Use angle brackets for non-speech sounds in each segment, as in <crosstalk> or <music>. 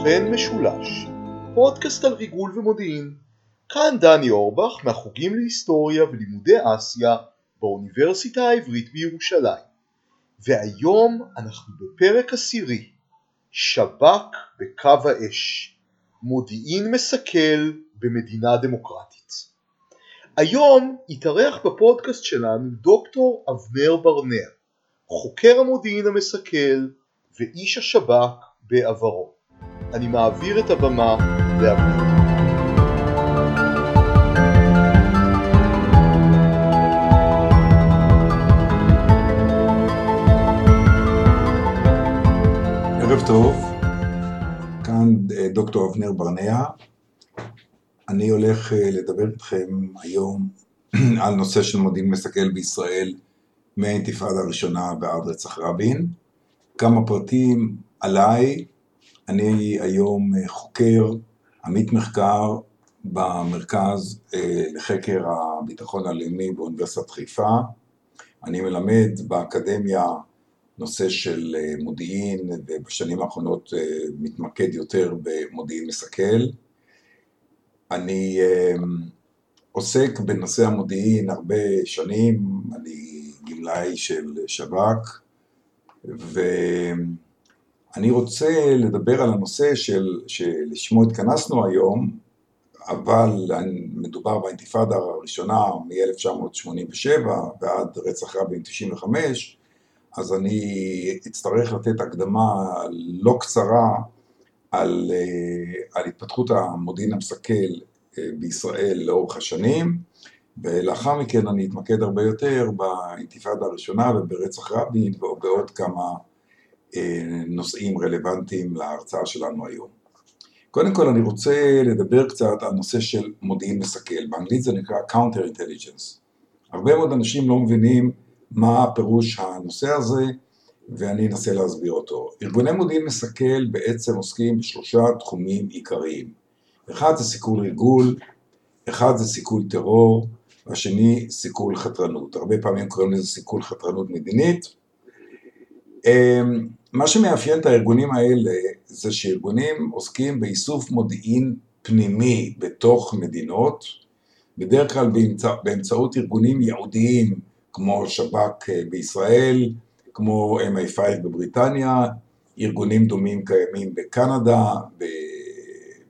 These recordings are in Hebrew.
לסוכן משולש, פודקאסט על ריגול ומודיעין. כאן דני אורבך מהחוגים להיסטוריה ולימודי אסיה באוניברסיטה העברית בירושלים. והיום אנחנו בפרק עשירי, שב"כ בקו האש, מודיעין מסכל במדינה דמוקרטית. היום התארח בפודקאסט שלנו דוקטור אבנר ברנע, חוקר המודיעין המסכל ואיש השב"כ בעברו. אני מעביר את הבמה לאבנר. ערב טוב, כאן אה, דוקטור אבנר ברנע. אני הולך אה, לדבר איתכם היום <clears throat> על נושא של מודיעין מסכל בישראל מהאינתיפאדה הראשונה ועד רצח רבין. כמה פרטים עליי, אני היום אה, חוקר, עמית מחקר במרכז לחקר הביטחון הלאומי באוניברסיטת חיפה. אני מלמד באקדמיה נושא של אה, מודיעין, ובשנים האחרונות אה, מתמקד יותר במודיעין מסכל. אני אה, עוסק בנושא המודיעין הרבה שנים, אני גמלאי של שב"כ, ואני רוצה לדבר על הנושא של, שלשמו התכנסנו היום, אבל מדובר באינתיפאדה הראשונה מ-1987 ועד רצח רבין 95, אז אני אצטרך לתת הקדמה לא קצרה על, על התפתחות המודיעין המסכל אה, בישראל לאורך השנים, ולאחר מכן אני אתמקד הרבה יותר באינתיפאדה הראשונה וברצח רבין ובעוד כמה נושאים רלוונטיים להרצאה שלנו היום. קודם כל אני רוצה לדבר קצת על נושא של מודיעין מסכל, באנגלית זה נקרא Counter Intelligence. הרבה מאוד אנשים לא מבינים מה פירוש הנושא הזה, ואני אנסה להסביר אותו. ארגוני מודיעין מסכל בעצם עוסקים בשלושה תחומים עיקריים. אחד זה סיכול ריגול, אחד זה סיכול טרור, והשני סיכול חתרנות. הרבה פעמים קוראים לזה סיכול חתרנות מדינית. מה שמאפיין את הארגונים האלה זה שארגונים עוסקים באיסוף מודיעין פנימי בתוך מדינות, בדרך כלל באמצע, באמצעות ארגונים ייעודיים כמו שב"כ אה, בישראל, כמו MI5 בבריטניה, ארגונים דומים קיימים בקנדה,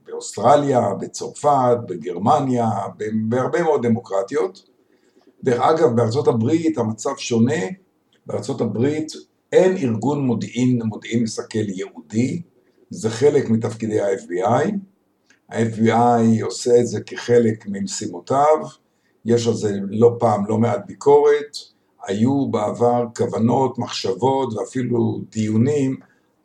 באוסטרליה, בצרפת, בגרמניה, בהרבה מאוד דמוקרטיות. דרך אגב, בארצות הברית המצב שונה, בארצות הברית אין ארגון מודיעין, מודיעין מסכל ייעודי, זה חלק מתפקידי ה-FBI, ה-FBI עושה את זה כחלק ממשימותיו, יש על זה לא פעם לא מעט ביקורת, היו בעבר כוונות, מחשבות ואפילו דיונים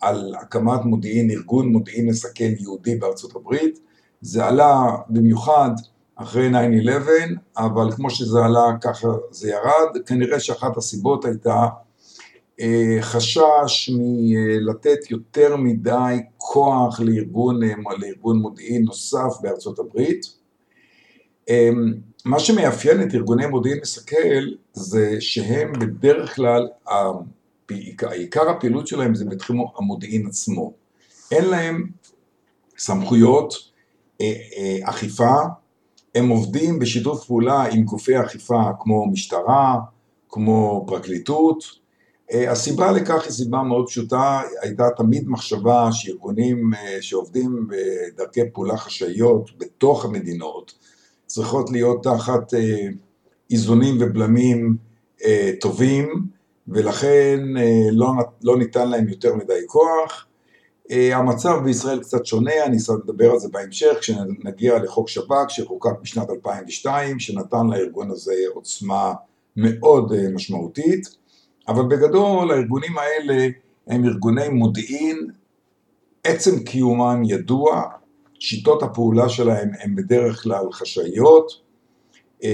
על הקמת מודיעין, ארגון מודיעין מסכן יהודי בארצות הברית, זה עלה במיוחד אחרי 9-11, אבל כמו שזה עלה ככה זה ירד, כנראה שאחת הסיבות הייתה חשש מלתת יותר מדי כוח לארגון, אה, לארגון מודיעין נוסף בארצות הברית. אמ, מה שמאפיין את ארגוני מודיעין מסכל זה שהם בדרך כלל, עיקר הפעילות שלהם זה בתחום המודיעין עצמו. אין להם סמכויות אה, אה, אכיפה, הם עובדים בשיתוף פעולה עם גופי אכיפה כמו משטרה, כמו פרקליטות. אה, הסיבה לכך היא סיבה מאוד פשוטה, הייתה תמיד מחשבה שארגונים שעובדים בדרכי פעולה חשאיות בתוך המדינות, צריכות להיות תחת אה, איזונים ובלמים אה, טובים, ולכן אה, לא, לא ניתן להם יותר מדי כוח. המצב בישראל קצת שונה, אני אדבר על זה בהמשך, כשנגיע לחוק שב"כ שחוקק בשנת 2002, שנתן לארגון הזה עוצמה מאוד משמעותית, אבל בגדול הארגונים האלה הם ארגוני מודיעין, עצם קיומם ידוע, שיטות הפעולה שלהם הן בדרך כלל חשאיות,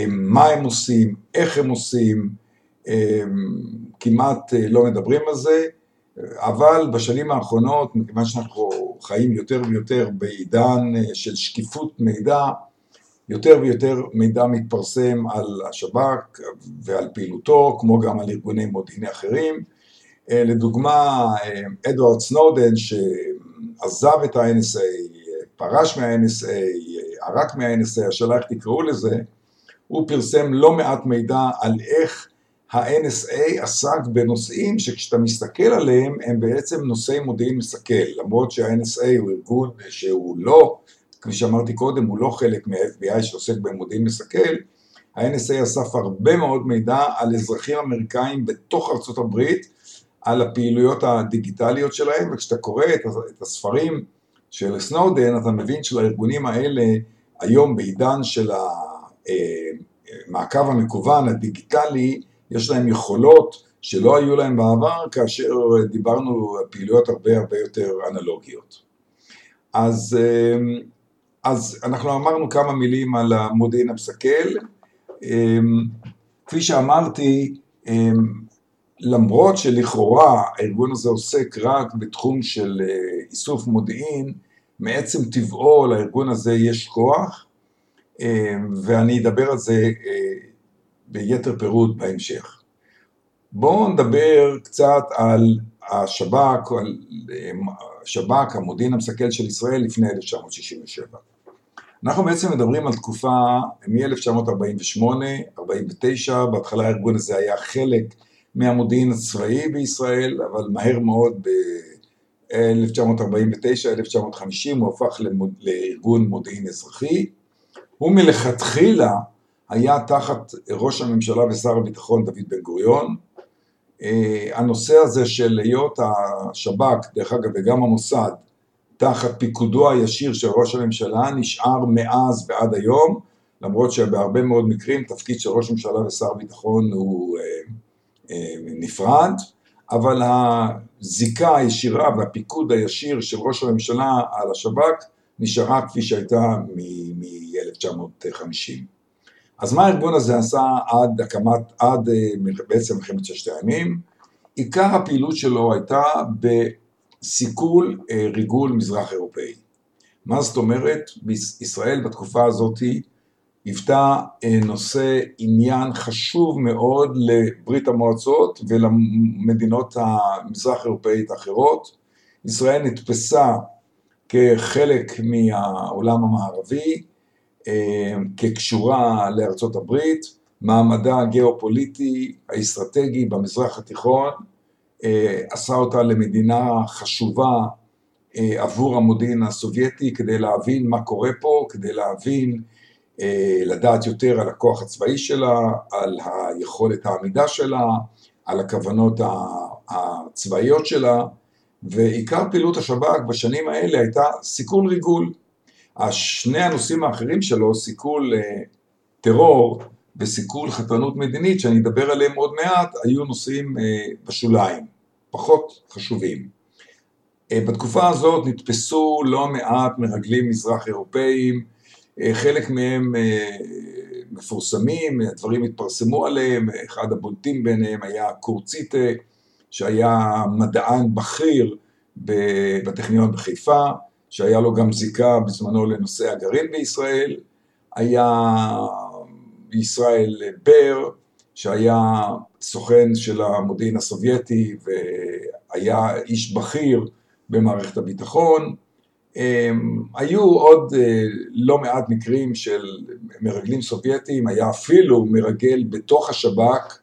מה הם עושים, איך הם עושים, כמעט אה, לא מדברים על זה, אבל בשנים האחרונות, מכיוון שאנחנו חיים יותר ויותר בעידן אה, של שקיפות מידע, יותר ויותר מידע מתפרסם על השב"כ ועל פעילותו, כמו גם על ארגוני מודיעיני אחרים. אה, לדוגמה, אדוארד סנודן, עזב את ה-NSA, פרש מה-NSA, ערק מה-NSA, השאלה איך תקראו לזה, הוא פרסם לא מעט מידע על איך ה-NSA עסק בנושאים שכשאתה מסתכל עליהם הם בעצם נושאי מודיעין מסכל, למרות שה-NSA הוא ארגון שהוא לא, כפי שאמרתי קודם, הוא לא חלק מה-FBI שעוסק במודיעין מסכל, ה-NSA אסף הרבה מאוד מידע על אזרחים אמריקאים בתוך ארצות הברית, על הפעילויות הדיגיטליות שלהם, וכשאתה קורא את הספרים של סנודן, אתה מבין שלארגונים האלה היום בעידן של המעקב אה, המקוון, הדיגיטלי, יש להם יכולות שלא היו להם בעבר, כאשר דיברנו על פעילויות הרבה הרבה יותר אנלוגיות. אז, אה, אז אנחנו אמרנו כמה מילים על המודיעין המסכל. אה, כפי שאמרתי, למרות שלכאורה הארגון הזה עוסק רק בתחום של איסוף מודיעין, מעצם טבעו לארגון הזה יש כוח, ואני אדבר על זה ביתר פירוט בהמשך. בואו נדבר קצת על השב"כ, על השב"כ, המודיעין המסכל של ישראל לפני 1967. אנחנו בעצם מדברים על תקופה מ-1948, 49, בהתחלה הארגון הזה היה חלק מהמודיעין הצבאי בישראל, אבל מהר מאוד ב-1949-1950 הוא הפך לארגון מודיעין אזרחי. הוא מלכתחילה היה תחת ראש הממשלה ושר הביטחון דוד בן גוריון. אה, הנושא הזה של היות השב"כ, דרך אגב, וגם המוסד, תחת פיקודו הישיר של ראש הממשלה, נשאר מאז ועד היום, למרות שבהרבה מאוד מקרים תפקיד של ראש ממשלה ושר ביטחון הוא אה, אה, נפרד, אבל הזיקה הישירה והפיקוד הישיר של ראש הממשלה על השב"כ נשארה כפי שהייתה מ-1950. אז מה הארגון הזה עשה עד הקמת, עד אה, בעצם מלחמת ששת הימים? עיקר הפעילות שלו הייתה אה, ריגול מזרח אירופאי. מה זאת אומרת? בישראל בתקופה הזאתי היוותה אה, נושא עניין חשוב מאוד לברית המועצות ולמדינות המזרח אירופאית האחרות. ישראל נתפסה כחלק מהעולם המערבי, אה, כקשורה לארצות הברית, מעמדה הגיאופוליטי האסטרטגי במזרח התיכון עשה אותה למדינה חשובה עבור המודיעין הסובייטי כדי להבין מה קורה פה, כדי להבין אה, לדעת יותר על הכוח הצבאי שלה, על היכולת העמידה שלה, על הכוונות הצבאיות שלה, ועיקר פעילות השב"כ בשנים האלה הייתה סיכול ריגול. השני הנושאים האחרים שלו, סיכול אה, טרור וסיכול חתרנות מדינית, שאני אדבר עליהם עוד מעט, היו נושאים אה, בשוליים, פחות חשובים. בתקופה הזאת נתפסו לא מעט מרגלים מזרח אירופאים, אה, חלק מהם אה, מפורסמים, הדברים התפרסמו עליהם, אחד הבולטים ביניהם היה קורציטה, שהיה מדען בכיר בטכניון בחיפה, שהיה לו גם זיקה בזמנו לנושא הגרעין בישראל, היה ישראל בר, שהיה סוכן של המודיעין הסובייטי והיה איש בכיר במערכת הביטחון, אמ, היו עוד אה, לא מעט מקרים של מרגלים סובייטים, היה אפילו מרגל בתוך השב"כ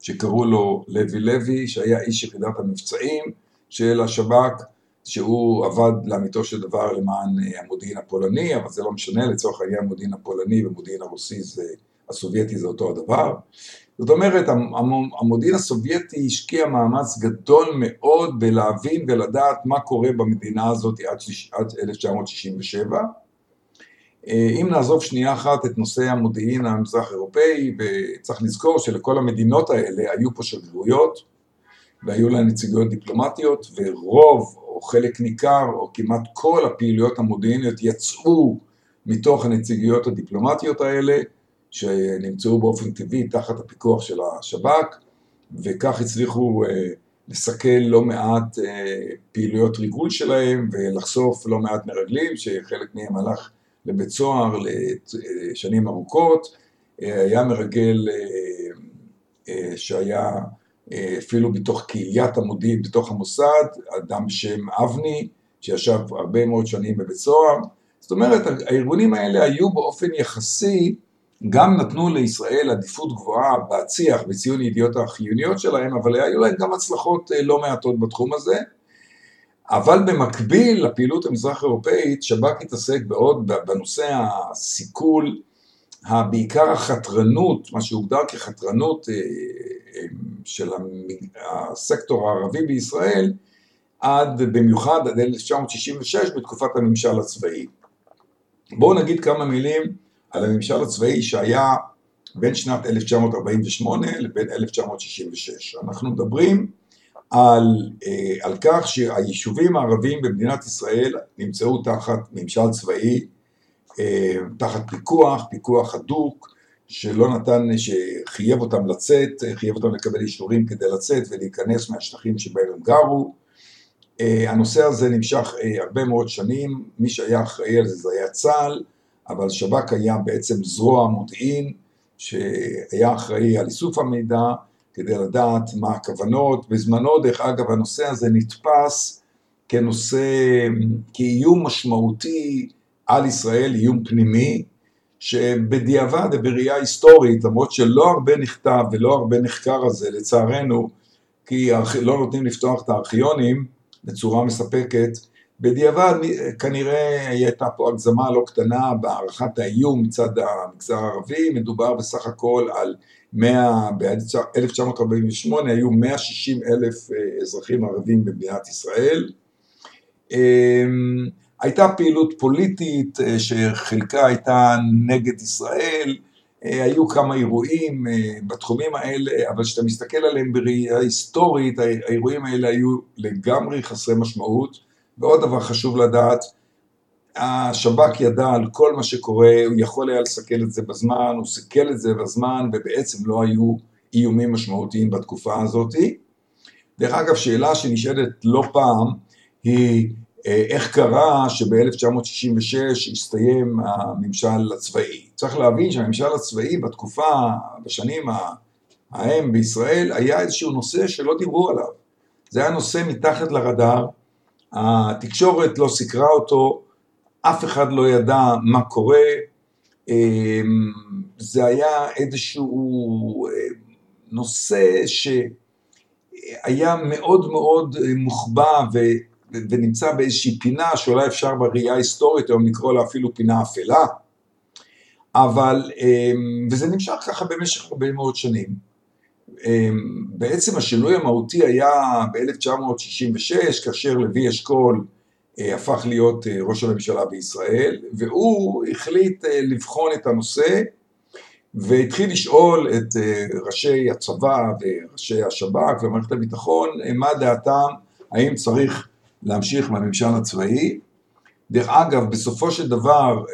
שקראו לו לוי לוי, שהיה איש יחידת המבצעים של השב"כ, שהוא עבד לאמיתו של דבר למען אה, המודיעין הפולני, אבל זה לא משנה, לצורך העניין המודיעין הפולני והמודיעין הרוסי זה, הסובייטי זה אותו הדבר. זאת אומרת, המודיעין הסובייטי השקיע מאמץ גדול מאוד בלהבין ולדעת מה קורה במדינה הזאת עד 1967. אה, אם נעזוב שנייה אחת את נושא המודיעין המזרח אירופאי, וצריך לזכור שלכל המדינות האלה היו פה שגרירויות, והיו להן נציגויות דיפלומטיות, ורוב או חלק ניכר או כמעט כל הפעילויות המודיעיניות יצאו מתוך הנציגויות הדיפלומטיות האלה, שנמצאו באופן טבעי תחת הפיקוח של השב"כ, וכך הצליחו אה, לסכל לא מעט אה, פעילויות ריגול שלהם ולחשוף לא מעט מרגלים, שחלק מהם הלך לבית סוהר לשנים ארוכות. אה, היה מרגל שהיה אפילו בתוך קהיליית המודיעין בתוך המוסד, אדם בשם אבני, שישב הרבה מאוד שנים בבית סוהר. זאת אומרת, הארגונים האלה היו באופן יחסי, גם נתנו לישראל עדיפות גבוהה בהציח, בציון ידיעות החיוניות שלהם, אבל היו להם גם הצלחות אה, לא מעטות בתחום הזה. אבל במקביל לפעילות המזרח אירופאית, שב"כ התעסק בעוד בנושא הסיכול, בעיקר החתרנות, מה שהוגדר כחתרנות אה, אה, של הסקטור הערבי בישראל, עד במיוחד עד 1966 בתקופת הממשל הצבאי. בואו נגיד כמה מילים על הממשל הצבאי שהיה בין שנת 1948 לבין 1966. אנחנו מדברים על, אה, על כך שהיישובים הערביים במדינת ישראל נמצאו תחת ממשל צבאי, אה, תחת פיקוח, פיקוח הדוק, שלא נתן, שחייב אותם לצאת, חייב אותם לקבל אישורים כדי לצאת ולהיכנס מהשטחים שבהם הם גרו. אה, הנושא הזה נמשך הרבה מאוד שנים, מי שהיה אחראי על זה זה היה צה"ל, אבל שב"כ היה בעצם זרוע מודיעין שהיה אחראי על איסוף המידע כדי לדעת מה הכוונות. בזמנו, דרך אגב, הנושא הזה נתפס כנושא, כאיום משמעותי על ישראל, איום פנימי, שבדיעבד ובראייה היסטורית, למרות שלא הרבה נכתב ולא הרבה נחקר על זה, לצערנו, כי לא נותנים לפתוח את הארכיונים בצורה מספקת, בדיעבד כנראה הייתה פה הגזמה לא קטנה בהערכת האיום מצד המגזר הערבי, מדובר בסך הכל על 100, ב-1948 היו 160 אלף אה, אזרחים ערבים במדינת ישראל. אמ, הייתה פעילות פוליטית אה, שחלקה הייתה נגד ישראל, אה, היו כמה אירועים בתחומים האלה, אבל כשאתה מסתכל עליהם בראייה היסטורית, האירועים האלה היו לגמרי חסרי משמעות. ועוד דבר חשוב לדעת, השב"כ ידע על כל מה שקורה, הוא יכול היה לסכל את זה בזמן, הוא סיכל את זה בזמן, ובעצם לא היו איומים משמעותיים בתקופה הזאת. דרך אגב, שאלה שנשאלת לא פעם, היא אה, איך קרה שב-1966 הסתיים הממשל הצבאי. צריך להבין שהממשל הצבאי בתקופה, בשנים ההם בישראל, היה איזשהו נושא שלא דיברו עליו. זה היה נושא מתחת לרדאר, התקשורת לא סיקרה אותו, אף אחד לא ידע מה קורה, אמ, זה היה איזשהו אה, נושא שהיה מאוד מאוד מוחבא ו... ונמצא באיזושהי פינה שאולי אפשר בראייה ההיסטורית היום לקרוא לה אפילו פינה אפלה, אבל, אמ, וזה נמשך ככה במשך הרבה מאוד שנים. אמ, בעצם השינוי המהותי היה ב-1966, כאשר לוי אשכול אה, הפך להיות אה, ראש הממשלה בישראל, והוא החליט אה, לבחון את הנושא והתחיל לשאול את ראשי הצבא וראשי השב"כ ומערכת הביטחון מה דעתם, האם צריך להמשיך בממשל הצבאי. דרך אגב, בסופו של דבר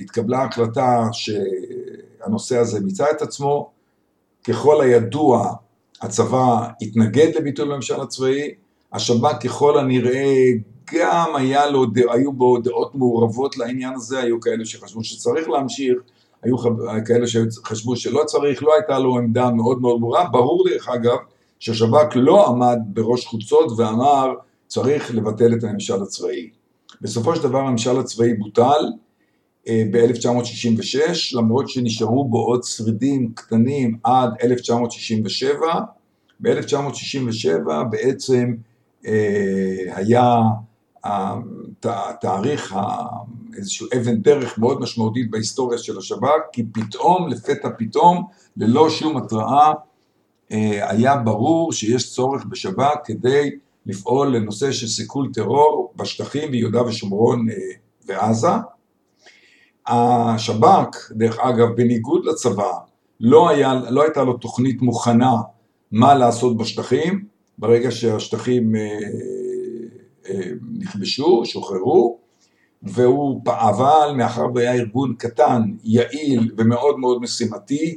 התקבלה החלטה שהנושא הזה מיצה את עצמו, ככל הידוע, הצבא התנגד לביטול הממשל הצבאי, השב"כ ככל הנראה גם היה לו, היו בו דעות מעורבות לעניין הזה, היו כאלה שחשבו שצריך להמשיך, היו כאלה שחשבו שלא צריך, לא הייתה לו עמדה מאוד מאוד ברורה, ברור דרך אגב שהשב"כ לא עמד בראש חוצות ואמר צריך לבטל את הממשל הצבאי. בסופו של דבר הממשל הצבאי בוטל, ב-1966, למרות שנשארו בו עוד שרידים קטנים עד 1967. ב-1967 בעצם אה, היה תאריך, איזשהו אבן דרך מאוד משמעותית בהיסטוריה של השב"כ, כי פתאום, לפתע פתאום, ללא שום התראה, אה, היה ברור שיש צורך בשב"כ כדי לפעול לנושא של סיכול טרור בשטחים ביהודה ושומרון ועזה. השב"כ, דרך אגב, בניגוד לצבא, לא, היה, לא הייתה לו תוכנית מוכנה מה לעשות בשטחים, ברגע שהשטחים אה, אה, נכבשו, שוחררו, והוא פעל, מאחר והיה ארגון קטן, יעיל ומאוד מאוד משימתי,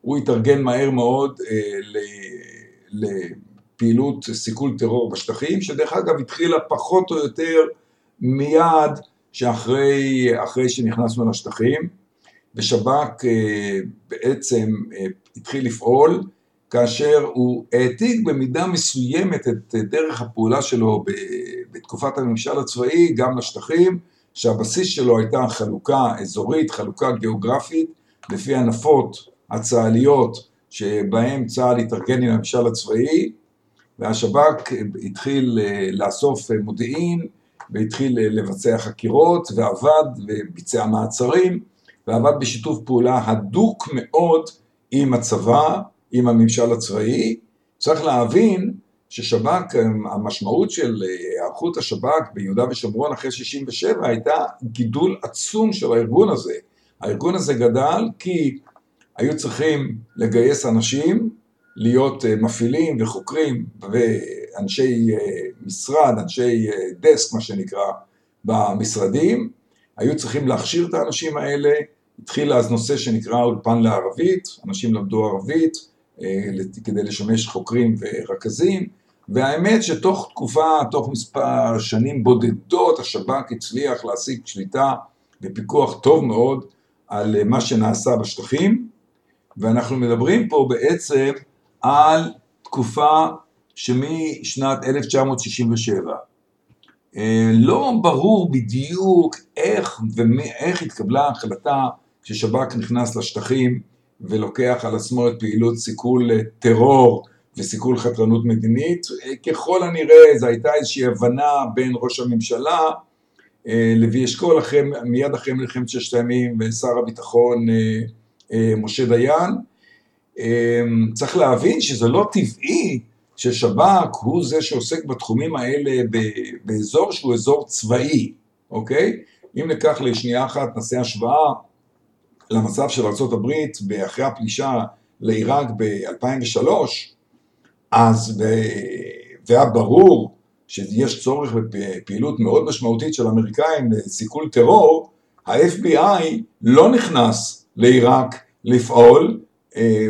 הוא התארגן מהר מאוד אה, לפעילות סיכול טרור בשטחים, שדרך אגב התחילה פחות או יותר מיד שאחרי שנכנסנו לשטחים, ושב"כ אה, בעצם אה, התחיל לפעול כאשר הוא העתיק במידה מסוימת את דרך הפעולה שלו בתקופת הממשל הצבאי גם לשטחים, שהבסיס שלו הייתה חלוקה אזורית, חלוקה גיאוגרפית, לפי הנפות הצה"ליות שבהם צה"ל התארגן עם הממשל הצבאי, והשב"כ התחיל אה, לאסוף מודיעין והתחיל לבצע חקירות ועבד וביצע מעצרים ועבד בשיתוף פעולה הדוק מאוד עם הצבא, עם הממשל הצבאי. צריך להבין ששב"כ, המשמעות של היערכות השב"כ ביהודה ושומרון אחרי 67' הייתה גידול עצום של הארגון הזה. הארגון הזה גדל כי היו צריכים לגייס אנשים, להיות אה, מפעילים וחוקרים ואנשי אה, משרד, אנשי אה, דסק מה שנקרא, במשרדים, היו צריכים להכשיר את האנשים האלה, התחיל אז נושא שנקרא אולפן לערבית, אנשים למדו ערבית כדי לשמש חוקרים ורכזים, והאמת שתוך תקופה, תוך מספר שנים בודדות, השב"כ הצליח להשיג שליטה ופיקוח טוב מאוד על מה שנעשה בשטחים, ואנחנו מדברים פה בעצם על תקופה שמשנת 1967. אה, לא ברור בדיוק איך ואיך התקבלה ההחלטה כששב"כ נכנס לשטחים ולוקח על עצמו את פעילות סיכול טרור וסיכול חתרנות מדינית. אה, ככל הנראה זו הייתה איזושהי הבנה בין ראש הממשלה, אה, לוי אשכול, מיד אחרי מלחמת ששת הימים, ושר הביטחון משה דיין, צריך להבין שזה לא טבעי ששב"כ הוא זה שעוסק בתחומים האלה באזור שהוא אזור צבאי, אוקיי? אם ניקח לשנייה אחת, נעשה השוואה למצב של ארה"ב אחרי הפלישה לעיראק ב-2003, אז והיה ברור שיש צורך בפעילות מאוד משמעותית של אמריקאים לסיכול טרור, ה-FBI לא נכנס לעיראק לפעול,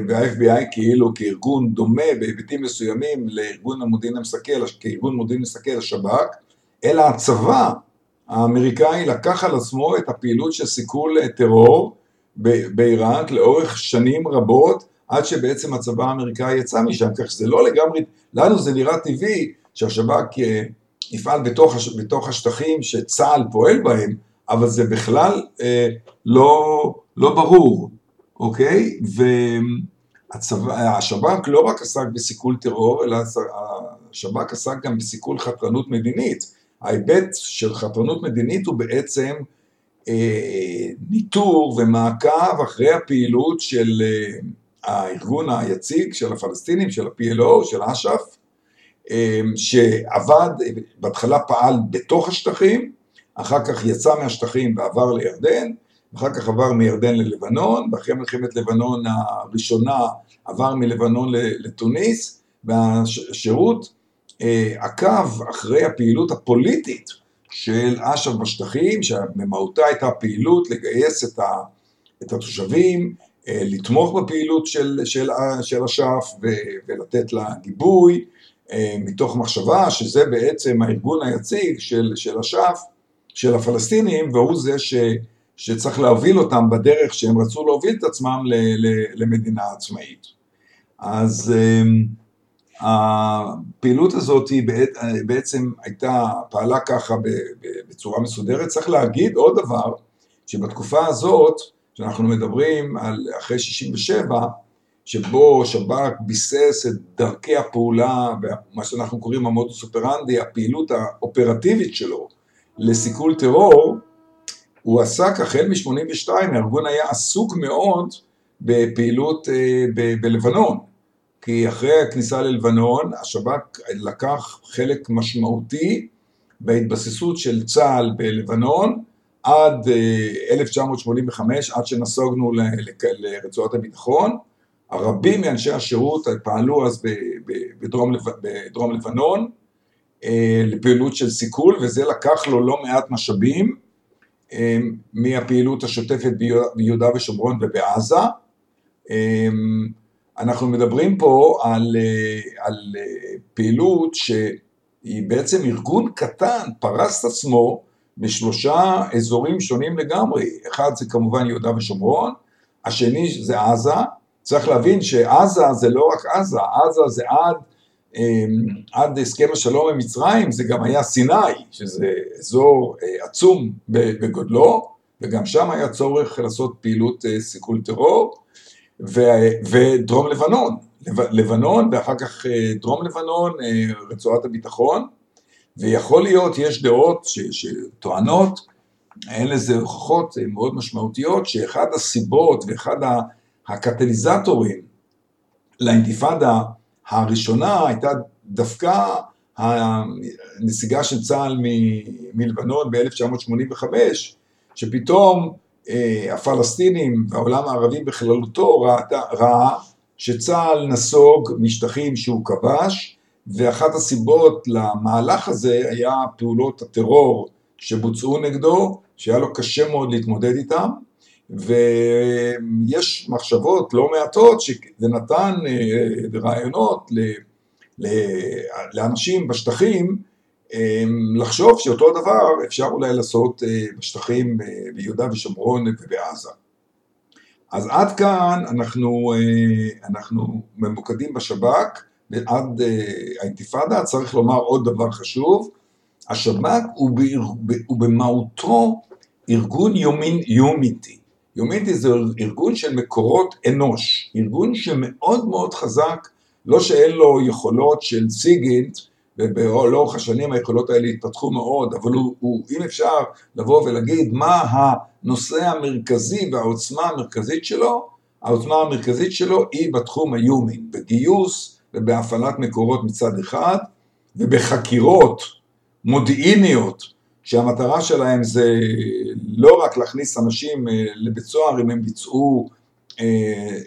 וה-FBI כאילו כארגון דומה בהיבטים מסוימים לארגון המודיעין המסכל, כארגון מודיעין מסכל השב"כ, אלא הצבא האמריקאי לקח על עצמו את הפעילות של סיכול טרור בעיראק לאורך שנים רבות, עד שבעצם הצבא האמריקאי יצא משם, כך שזה לא לגמרי, לנו זה נראה טבעי שהשב"כ אה, יפעל בתוך, בתוך השטחים שצה"ל פועל בהם, אבל זה בכלל אה, לא, לא ברור. אוקיי? והשב"כ לא רק עסק בסיכול טרור, אלא השב"כ עסק גם בסיכול חתרנות מדינית. ההיבט של חתרנות מדינית הוא בעצם אה, ניטור ומעקב אחרי הפעילות של אה, הארגון היציג של הפלסטינים, של ה-PLO, של אש"ף, אה, שעבד, בהתחלה פעל בתוך השטחים, אחר כך יצא מהשטחים ועבר לירדן, אחר כך עבר מירדן ללבנון, ואחרי מלחמת לבנון הראשונה עבר מלבנון לתוניס, והשירות אה, עקב אחרי הפעילות הפוליטית של אש"ף בשטחים, שבמהותה הייתה פעילות לגייס את, ה, את התושבים, אה, לתמוך בפעילות של, של, של אש"ף ולתת לה גיבוי, אה, מתוך מחשבה שזה בעצם הארגון היציג של, של אש"ף, של הפלסטינים, והוא זה ש... שצריך להוביל אותם בדרך שהם רצו להוביל את עצמם למדינה עצמאית. אז אמ, הפעילות הזאת היא בעצם הייתה, פעלה ככה בצורה מסודרת. צריך להגיד עוד דבר, שבתקופה הזאת, שאנחנו מדברים על אחרי 67, שבו שב"כ ביסס את דרכי הפעולה, מה שאנחנו קוראים המודוס אופרנדי, הפעילות האופרטיבית שלו לסיכול טרור, הוא עסק החל מ-82, הארגון היה עסוק מאוד בפעילות אה, ב- בלבנון, כי אחרי הכניסה ללבנון השב"כ לקח חלק משמעותי בהתבססות של צה"ל בלבנון עד 1985, אה, עד שנסוגנו לרצועת הביטחון. הרבים מאנשי השירות פעלו אז בדרום, בדרום לבנון אה, לפעילות של סיכול, וזה לקח לו לא מעט משאבים. אמ, מהפעילות השוטפת ביהודה ושומרון ובעזה. אמ, אנחנו מדברים פה על, אה, על אה, פעילות שהיא בעצם ארגון קטן, פרס את עצמו בשלושה אזורים שונים לגמרי. אחד זה כמובן יהודה ושומרון, השני זה עזה, צריך להבין שעזה זה לא רק עזה, עזה זה עד, עד הסכם השלום עם מצרים, זה גם היה סיני, שזה אזור אה, עצום בגודלו, וגם שם היה צורך לעשות פעילות אה, סיכול טרור, ודרום לבנון, לבנון ואחר כך אה, דרום לבנון, רצועת הביטחון, ויכול להיות, יש דעות שטוענות, אין לזה הוכחות מאוד משמעותיות, שאחד הסיבות ואחד הקטליזטורים לאינתיפאדה הראשונה הייתה דווקא הנסיגה של צה"ל מלבנון ב-1985, שפתאום אה, הפלסטינים והעולם הערבי בכללותו ראה שצה"ל נסוג משטחים שהוא כבש, ואחת הסיבות למהלך הזה היה פעולות הטרור שבוצעו נגדו, שהיה לו קשה מאוד להתמודד איתם, ויש מחשבות לא מעטות שזה נתן אה, רעיונות לאנשים בשטחים אה, לחשוב שאותו דבר אפשר אולי לעשות אה, בשטחים ביהודה ושומרון ובעזה. אז עד כאן אנחנו, אנחנו ממוקדים בשב"כ ועד האינתיפאדה, צריך לומר עוד דבר חשוב, השב"כ הוא, הוא במהותו ארגון יומין, יומיתי. יומיתי זה ארגון של מקורות אנוש, ארגון שמאוד מאוד חזק, לא שאין לו יכולות של סיגינט, ולאורך השנים היכולות האלה התפתחו מאוד, אבל הוא, הוא, אם אפשר לבוא ולהגיד מה הנושא המרכזי והעוצמה המרכזית שלו, העוצמה המרכזית שלו היא בתחום היומין, בגיוס ובהפעלת מקורות מצד אחד, ובחקירות מודיעיניות שהמטרה שלהם זה לא רק להכניס אנשים אה, לבית סוהר אם הם ביצעו אה,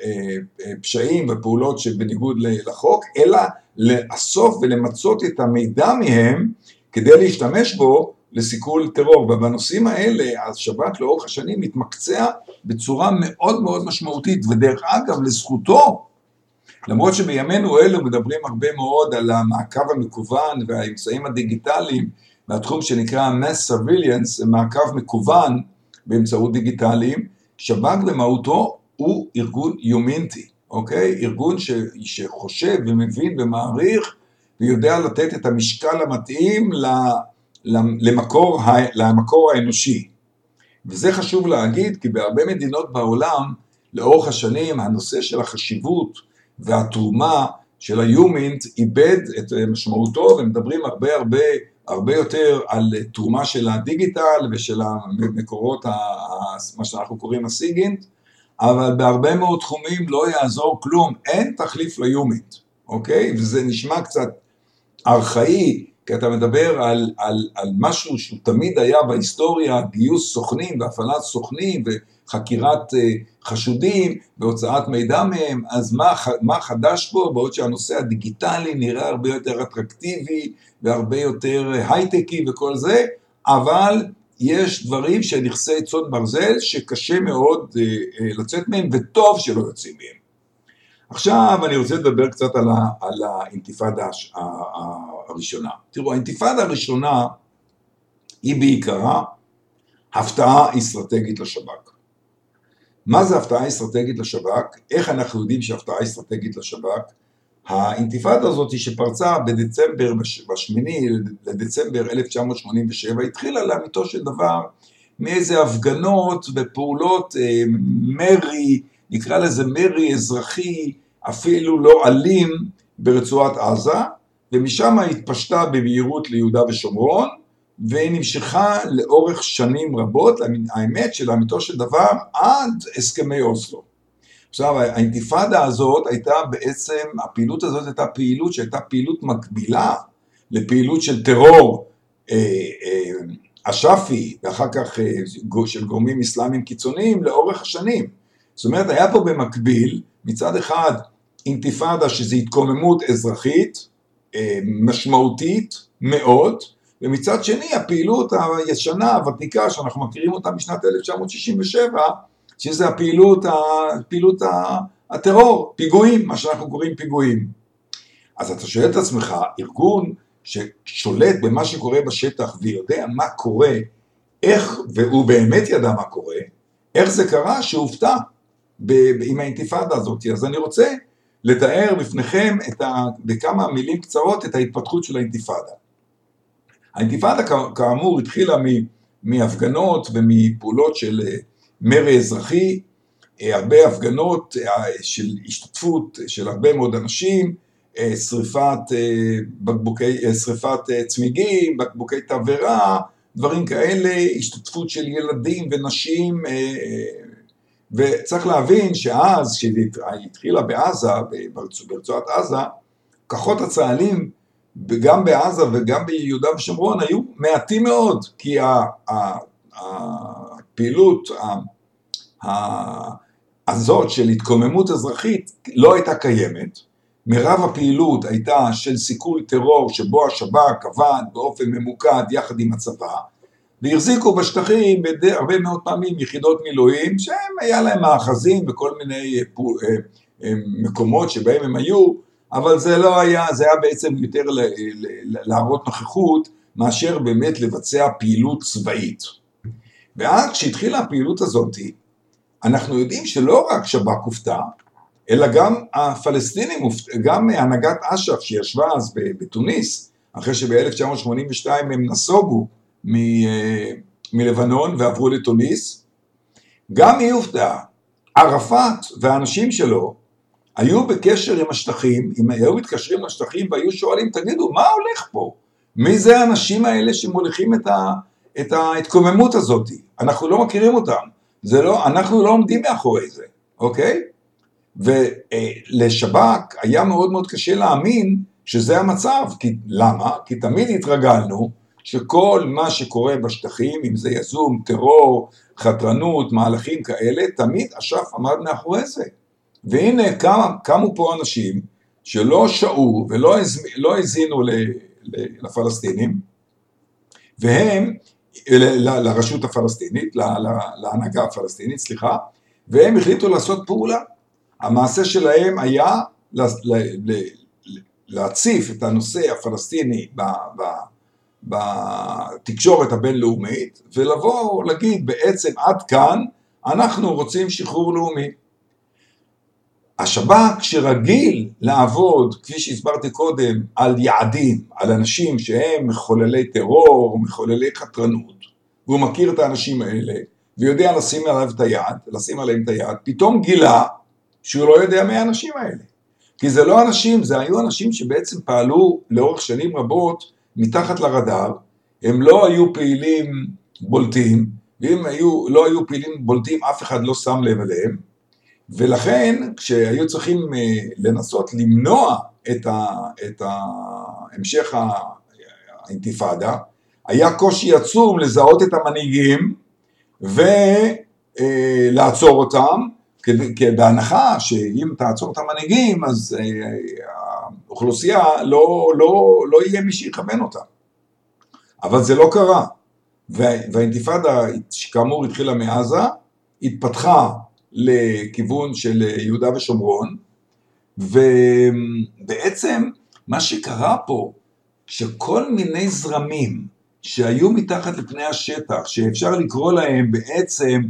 אה, פשעים ופעולות שבניגוד לחוק, אלא לאסוף ולמצות את המידע מהם כדי להשתמש בו לסיכול טרור, ובנושאים האלה השב"כ לאורך השנים מתמקצע בצורה מאוד מאוד משמעותית, ודרך אגב לזכותו, למרות שבימינו אלו מדברים הרבה מאוד על המעקב המקוון והאמצעים הדיגיטליים מהתחום שנקרא mass surveillance, מעקב מקוון באמצעות דיגיטליים, שב"כ במהותו הוא ארגון יומינטי, אוקיי? ארגון ש, שחושב ומבין ומעריך ויודע לתת את המשקל המתאים למקור, למקור האנושי. וזה חשוב להגיד כי בהרבה מדינות בעולם לאורך השנים הנושא של החשיבות והתרומה של היומינט איבד את משמעותו ומדברים הרבה הרבה הרבה יותר על תרומה של הדיגיטל ושל המקורות, מה שאנחנו קוראים הסיגינט, אבל בהרבה מאוד תחומים לא יעזור כלום, אין תחליף ליומינט, אוקיי? וזה נשמע קצת ארכאי, כי אתה מדבר על, על, על משהו שהוא תמיד היה בהיסטוריה, גיוס סוכנים והפעלת סוכנים וחקירת אה, חשודים והוצאת מידע מהם, אז מה, מה חדש פה? בעוד שהנושא הדיגיטלי נראה הרבה יותר אטרקטיבי והרבה יותר הייטקי וכל זה, אבל יש דברים שנכסי צאן ברזל שקשה מאוד אה, אה, לצאת מהם וטוב שלא יוצאים מהם. עכשיו אני רוצה לדבר קצת על, ה, על האינתיפאדה הראשונה. תראו, האינתיפאדה הראשונה היא בעיקרה הפתעה אסטרטגית לשב"כ. מה זה הפתעה אסטרטגית לשב"כ? איך אנחנו יודעים שהפתעה אסטרטגית לשב"כ? האינתיפאדה הזאת שפרצה בדצמבר, בשמיני לדצמבר 1987, התחילה לאמיתו של דבר מאיזה הפגנות ופעולות אה, מרי, נקרא לזה מרי אזרחי, אפילו לא אלים, ברצועת עזה, ומשם התפשטה במהירות ליהודה ושומרון, והיא נמשכה לאורך שנים רבות, האמת שלאמיתו של דבר עד הסכמי אוסלו. עכשיו האינתיפאדה הזאת הייתה בעצם, הפעילות הזאת הייתה פעילות שהייתה פעילות מקבילה לפעילות של טרור אה, אה, אש"פי ואחר כך אה, של גורמים אסלאמיים קיצוניים לאורך השנים. זאת אומרת היה פה במקביל מצד אחד אינתיפאדה שזה התקוממות אזרחית משמעותית מאוד ומצד שני הפעילות הישנה הוותיקה שאנחנו מכירים אותה משנת 1967 שזה הפעילות, הפעילות הטרור, פיגועים, מה שאנחנו קוראים פיגועים. אז אתה שואל את עצמך, ארגון ששולט במה שקורה בשטח ויודע מה קורה, איך, והוא באמת ידע מה קורה, איך זה קרה שהופתע? עם האינתיפאדה הזאת. אז אני רוצה לתאר בפניכם ה, בכמה מילים קצרות את ההתפתחות של האינתיפאדה. האינתיפאדה כאמור התחילה מהפגנות ומפעולות של אה, מרי אזרחי, אה, הרבה הפגנות אה, של השתתפות של הרבה מאוד אנשים, שריפת בקבוקי, שריפת צמיגים, בקבוקי תבערה, דברים כאלה, השתתפות של ילדים ונשים, וצריך להבין שאז, כשהיא התחילה בעזה, ברצועת עזה, כוחות הצה"לים גם בעזה וגם ביהודה ושומרון היו מעטים מאוד, כי הפעילות הזאת של התקוממות אזרחית לא הייתה קיימת, מרב הפעילות הייתה של סיכול טרור שבו השב"כ עבד באופן ממוקד יחד עם הצבא והחזיקו בשטחים הרבה מאוד פעמים יחידות מילואים שהם היה להם מאחזים וכל מיני אה, אה, מקומות שבהם הם היו אבל זה לא היה, זה היה בעצם יותר להראות נוכחות מאשר באמת לבצע פעילות צבאית. ואז כשהתחילה הפעילות הזאת, אנחנו יודעים שלא רק שב"כ הופתע, אלא גם הפלסטינים, גם הנהגת אש"ף שישבה אז בתוניס, אחרי שב-1982 הם נסוגו אה, מלבנון ועברו לתוניס, גם היא הופתעה. ערפאת והאנשים שלו היו בקשר עם השטחים, אם היו מתקשרים לשטחים והיו שואלים, תגידו, מה הולך פה? מי זה האנשים האלה שמוליכים את, ה, את ההתקוממות הזאת? אנחנו לא מכירים אותם, לא, אנחנו לא עומדים מאחורי זה, אוקיי? ולשב"כ היה מאוד מאוד קשה להאמין שזה המצב, כי, למה? כי תמיד התרגלנו שכל מה שקורה בשטחים, אם זה יזום, טרור, חתרנות, מהלכים כאלה, תמיד אש"ף עמד מאחורי זה. והנה קם, קמו פה אנשים שלא שעו ולא לא הזינו לפלסטינים, והם, ל, לרשות הפלסטינית, להנהגה הפלסטינית, סליחה, והם החליטו לעשות פעולה. המעשה שלהם היה להציף את הנושא הפלסטיני ב, ב, בתקשורת הבינלאומית ולבוא להגיד בעצם עד כאן אנחנו רוצים שחרור לאומי. השב"כ שרגיל לעבוד, כפי שהסברתי קודם, על יעדים, על אנשים שהם מחוללי טרור, מחוללי חתרנות, והוא מכיר את האנשים האלה, ויודע לשים עליו את היד, לשים עליהם את היד, פתאום גילה שהוא לא יודע מי האנשים האלה. כי זה לא אנשים, זה היו אנשים שבעצם פעלו לאורך שנים רבות מתחת לרדאר, הם לא היו פעילים בולטים, ואם היו, לא היו פעילים בולטים אף אחד לא שם לב אליהם, ולכן כשהיו צריכים אה, לנסות למנוע את, ה, את המשך האינתיפאדה, היה קושי עצום לזהות את המנהיגים ולעצור אה, אותם, כי בהנחה שאם תעצור את המנהיגים אז אה, האוכלוסייה לא, לא, לא יהיה מי שיכוון אותה. אבל זה לא קרה. והאינתיפאדה שכאמור התחילה מעזה, התפתחה לכיוון של יהודה ושומרון, ובעצם מה שקרה פה, שכל מיני זרמים שהיו מתחת לפני השטח, שאפשר לקרוא להם בעצם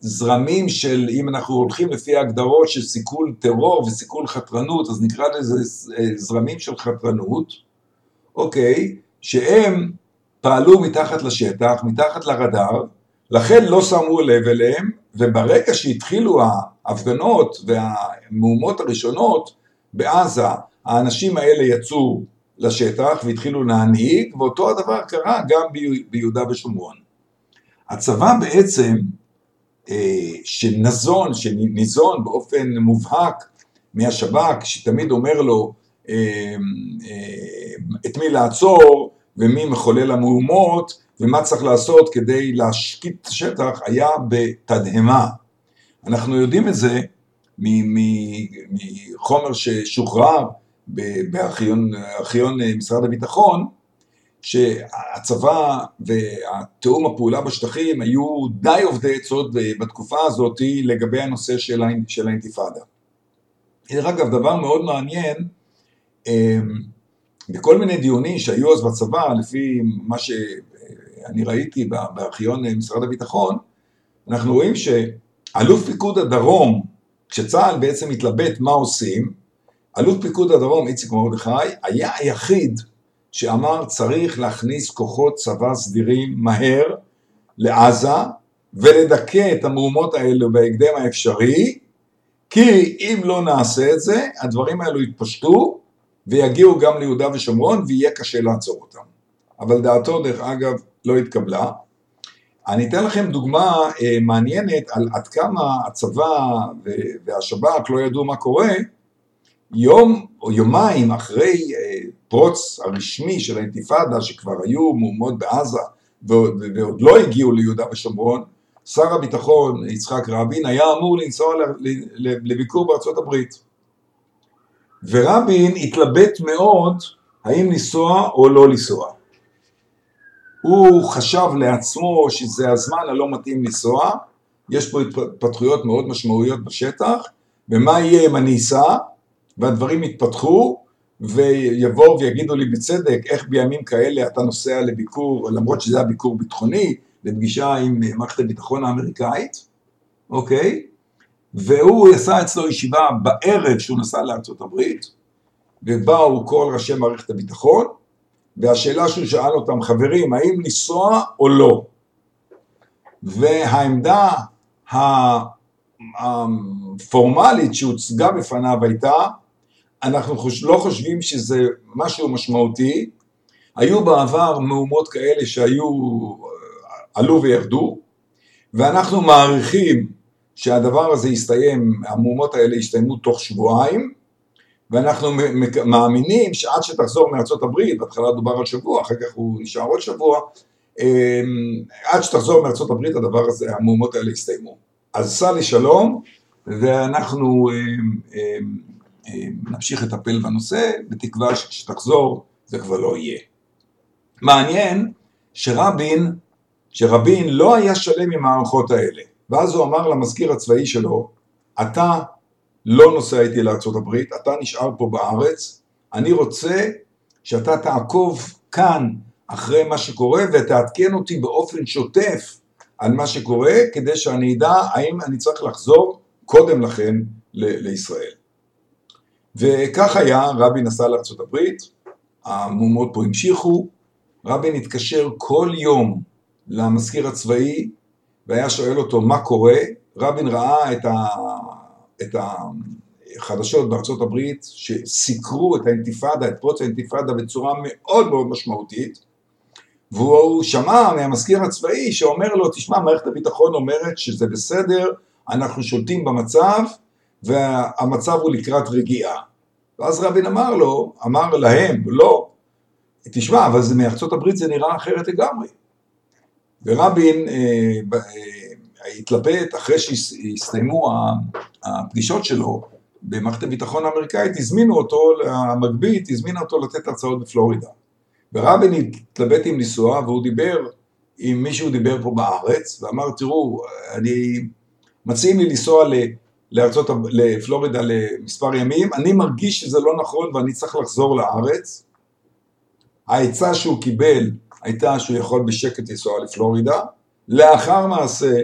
זרמים של, אם אנחנו הולכים לפי ההגדרות של סיכול טרור וסיכול חתרנות, אז נקרא לזה זרמים של חתרנות, אוקיי, שהם פעלו מתחת לשטח, מתחת לרדאר, לכן לא שמו לב אליהם, וברגע שהתחילו ההפגנות והמהומות הראשונות בעזה, האנשים האלה יצאו לשטח והתחילו להנהיג, ואותו הדבר קרה גם ביהודה ושומרון. הצבא בעצם, אה, שנזון, שניזון באופן מובהק מהשב"כ, שתמיד אומר לו אה, אה, את מי לעצור ומי מחולל המהומות, ומה צריך לעשות כדי להשקיט את השטח היה בתדהמה. אנחנו יודעים את זה מחומר ששוחרר בארכיון משרד הביטחון, שהצבא והתיאום הפעולה בשטחים היו די אובדי עצות בתקופה הזאת לגבי הנושא של האינתיפאדה. דרך אגב, דבר מאוד מעניין, אמ, בכל מיני דיונים שהיו אז בצבא, לפי מה שאני ראיתי בארכיון משרד הביטחון, אנחנו רואים אלוף פיקוד הדרום, כשצה"ל בעצם התלבט מה עושים, אלוף פיקוד הדרום איציק מרדכי היה היחיד שאמר צריך להכניס כוחות צבא סדירים מהר לעזה ולדכא את המהומות האלו בהקדם האפשרי, כי אם לא נעשה את זה, הדברים האלו יתפשטו ויגיעו גם ליהודה ושומרון ויהיה קשה לעצור אותם. אבל דעתו דרך אגב לא התקבלה. אני אתן לכם דוגמה אה, מעניינת על עד כמה הצבא והשב"כ לא ידעו מה קורה. יום או יומיים אחרי אה, פרוץ הרשמי של האינתיפאדה שכבר היו מהומות בעזה ועוד, ועוד לא הגיעו ליהודה ושומרון, שר הביטחון יצחק רבין היה אמור לנסוע לביקור בארצות הברית. ורבין התלבט מאוד האם לנסוע או לא לנסוע. הוא חשב לעצמו שזה הזמן הלא מתאים לנסוע, יש פה התפתחויות מאוד משמעויות בשטח, ומה יהיה אם אני אסע, והדברים יתפתחו, ויבואו ויגידו לי בצדק איך בימים כאלה אתה נוסע לביקור, למרות שזה היה ביקור ביטחוני, לפגישה עם מערכת הביטחון האמריקאית, אוקיי? והוא עשה אצלו ישיבה בערב שהוא נסע לארצות הברית, ובאו כל ראשי מערכת הביטחון, והשאלה שהוא שאל אותם, חברים, האם לנסוע או לא? והעמדה הפורמלית שהוצגה בפניו הייתה, אנחנו לא חושבים שזה משהו משמעותי, היו בעבר מהומות כאלה שהיו, עלו וירדו, ואנחנו מעריכים שהדבר הזה יסתיים, המהומות האלה יסתיימו תוך שבועיים, ואנחנו מאמינים שעד שתחזור מארצות הברית, בהתחלה דובר על שבוע, אחר כך הוא נשאר עוד שבוע, אמ, עד שתחזור מארצות הברית הדבר הזה, המהומות האלה יסתיימו. אז סע לשלום, ואנחנו אמ, אמ, נמשיך לטפל בנושא, בתקווה שכשתחזור זה כבר לא יהיה. מעניין שרבין, שרבין לא היה שלם עם המערכות האלה, ואז הוא אמר למזכיר הצבאי שלו, אתה לא נוסע איתי הברית, אתה נשאר פה בארץ, אני רוצה שאתה תעקוב כאן אחרי מה שקורה ותעדכן אותי באופן שוטף על מה שקורה, כדי שאני אדע האם אני צריך לחזור קודם לכן ל- לישראל. וכך היה, רבין נסע הברית, המהומות פה המשיכו, רבין התקשר כל יום למזכיר הצבאי והיה שואל אותו מה קורה, רבין ראה את, ה, את החדשות בארצות הברית שסיקרו את האינתיפאדה, את פרוץ האינתיפאדה בצורה מאוד מאוד משמעותית והוא שמע מהמזכיר הצבאי שאומר לו, תשמע, מערכת הביטחון אומרת שזה בסדר, אנחנו שולטים במצב והמצב הוא לקראת רגיעה. ואז רבין אמר לו, אמר להם, לא, תשמע, אבל זה מארצות הברית זה נראה אחרת לגמרי. ורבין אה, אה, התלבט אחרי שהסתיימו הפגישות שלו במערכת הביטחון האמריקאית, הזמינו אותו, המגבית הזמינה אותו לתת הרצאות בפלורידה. ורבין התלבט עם לנסוע והוא דיבר עם מי שהוא דיבר פה בארץ ואמר תראו אני מציעים לי לנסוע לארצות, לפלורידה למספר ימים, אני מרגיש שזה לא נכון ואני צריך לחזור לארץ. העצה שהוא קיבל הייתה שהוא יכול בשקט לנסוע לפלורידה. לאחר מעשה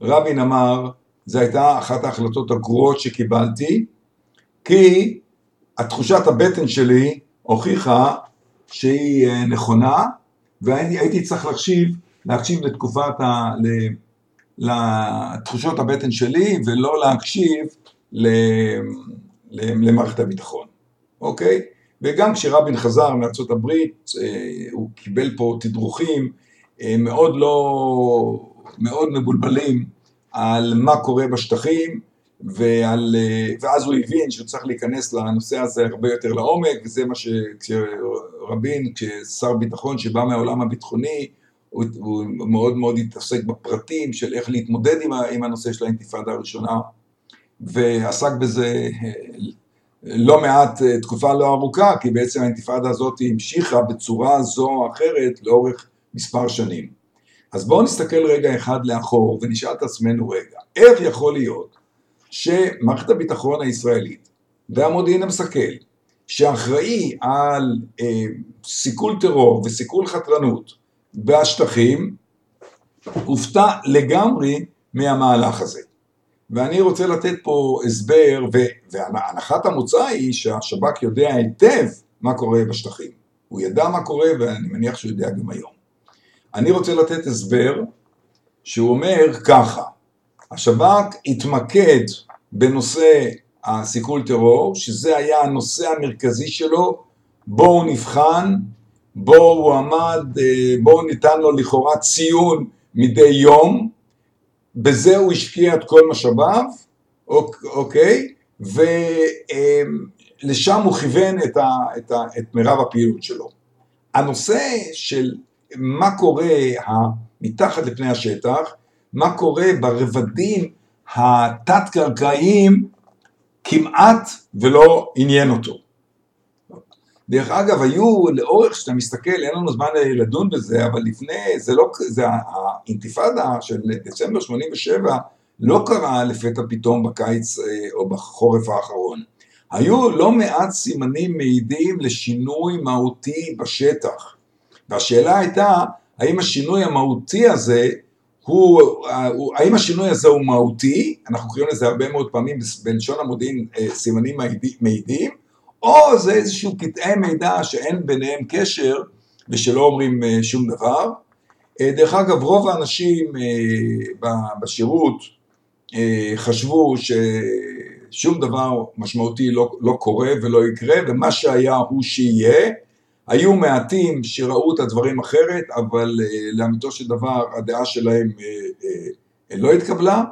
רבין אמר, זו הייתה אחת ההחלטות הגרועות שקיבלתי, כי התחושת הבטן שלי הוכיחה שהיא אה, נכונה, והייתי צריך להקשיב, להקשיב לתקופת ה... לתחושות הבטן שלי ולא להקשיב למערכת הביטחון, אוקיי? וגם כשרבין חזר מארצות הברית אה, הוא קיבל פה תדרוכים אה, מאוד לא, מאוד מבולבלים על מה קורה בשטחים ועל, אה, ואז הוא הבין שהוא צריך להיכנס לנושא הזה הרבה יותר לעומק וזה מה שרבין כשר ביטחון שבא מהעולם הביטחוני הוא, הוא מאוד מאוד התעסק בפרטים של איך להתמודד עם, עם הנושא של האינתיפאדה הראשונה ועסק בזה לא מעט אה, תקופה לא ארוכה, כי בעצם האינתיפאדה הזאת המשיכה בצורה זו או אחרת לאורך מספר שנים. אז בואו נסתכל רגע אחד לאחור ונשאל את עצמנו רגע, איך יכול להיות שמערכת הביטחון הישראלית והמודיעין המסכל, שאחראי על אה, סיכול טרור וסיכול חתרנות בשטחים, הופתע לגמרי מהמהלך הזה. ואני רוצה לתת פה הסבר, והנחת המוצא היא שהשב"כ יודע היטב מה קורה בשטחים. הוא ידע מה קורה ואני מניח שהוא יודע גם היום. אני רוצה לתת הסבר שהוא אומר ככה, השב"כ התמקד בנושא הסיכול טרור, שזה היה הנושא המרכזי שלו, בו הוא נבחן, בו הוא עמד, אה, בו ניתן לו לכאורה ציון מדי יום, בזה הוא השקיע את כל משאביו, אוקיי, ולשם הוא כיוון את, ה, את, ה, את מירב הפעילות שלו. הנושא של מה קורה מתחת לפני השטח, מה קורה ברבדים התת-קרקעיים כמעט ולא עניין אותו. דרך אגב, היו לאורך שאתה מסתכל, אין לנו זמן לדון בזה, אבל לפני, זה לא, זה האינתיפאדה של דצמבר 87 לא קרה לפתע פתאום בקיץ אה, או בחורף האחרון. היו לא מעט סימנים מעידים לשינוי מהותי בשטח. והשאלה הייתה, האם השינוי המהותי הזה הוא, האם השינוי הזה הוא מהותי, אנחנו קוראים לזה הרבה מאוד פעמים בלשון המודיעין אה, סימנים מעידים, או זה איזשהו קטעי מידע שאין ביניהם קשר ושלא אומרים אה, שום דבר. אה, דרך אגב, רוב האנשים בשירות חשבו ששום דבר משמעותי לא, לא קורה ולא יקרה, ומה שהיה הוא שיהיה. היו מעטים שראו את הדברים אחרת, אבל uh, לאמיתו של דבר הדעה שלהם uh, uh, לא התקבלה,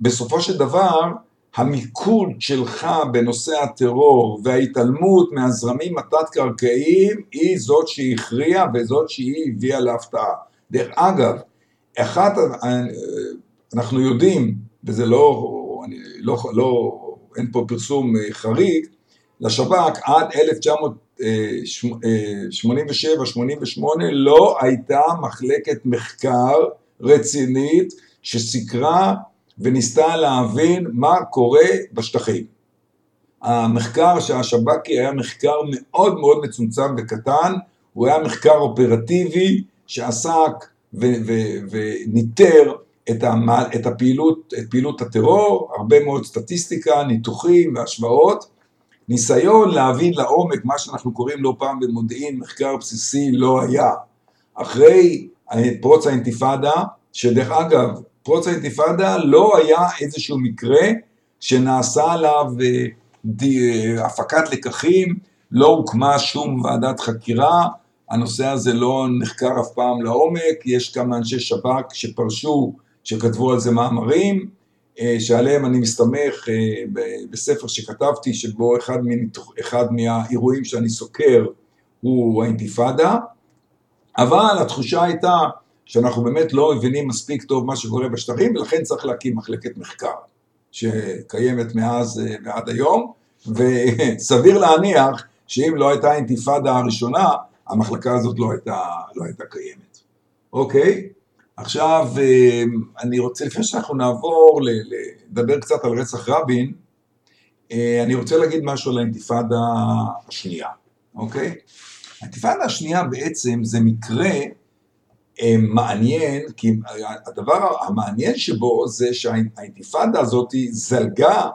ובסופו של דבר המיקוד שלך בנושא הטרור וההתעלמות מהזרמים התת-קרקעיים היא זאת שהכריעה וזאת שהיא הביאה להפתעה. דרך אגב, אחת, אנחנו יודעים, וזה לא, אני, לא, לא, אין פה פרסום חריג, לשב"כ עד 1987-88 לא הייתה מחלקת מחקר רצינית שסיקרה וניסתה להבין מה קורה בשטחים. המחקר שהשב"כי היה מחקר מאוד מאוד מצומצם וקטן, הוא היה מחקר אופרטיבי שעסק וניטר את. את את פעילות הטרור, הרבה מאוד סטטיסטיקה, ניתוחים והשוואות, ניסיון להבין לעומק מה שאנחנו קוראים לא פעם במודיעין מחקר בסיסי לא היה. אחרי פרוץ האינתיפאדה, שדרך אגב, פרוץ האינתיפאדה לא היה איזשהו מקרה שנעשה עליו אה, אה, הפקת לקחים, לא הוקמה שום ועדת חקירה, הנושא הזה לא נחקר אף פעם לעומק, יש כמה אנשי שב"כ שפרשו, שכתבו על זה מאמרים, שעליהם אני מסתמך אה, בספר שכתבתי, שבו אחד, מנתח, אחד מהאירועים שאני סוקר הוא האינתיפאדה, אבל התחושה הייתה שאנחנו באמת לא מבינים מספיק טוב מה שקורה בשטחים, ולכן צריך להקים מחלקת מחקר, שקיימת מאז אה, ועד היום, וסביר להניח שאם לא הייתה האינתיפאדה הראשונה, המחלקה הזאת לא הייתה, לא הייתה קיימת. אוקיי? עכשיו, אה, אני רוצה, לפני שאנחנו נעבור לדבר קצת על רצח רבין, אה, אני רוצה להגיד משהו על האינתיפאדה השנייה, אוקיי? האינתיפאדה השנייה בעצם זה מקרה אה, מעניין, כי הדבר המעניין שבו זה שהאינתיפאדה הזאת זלגה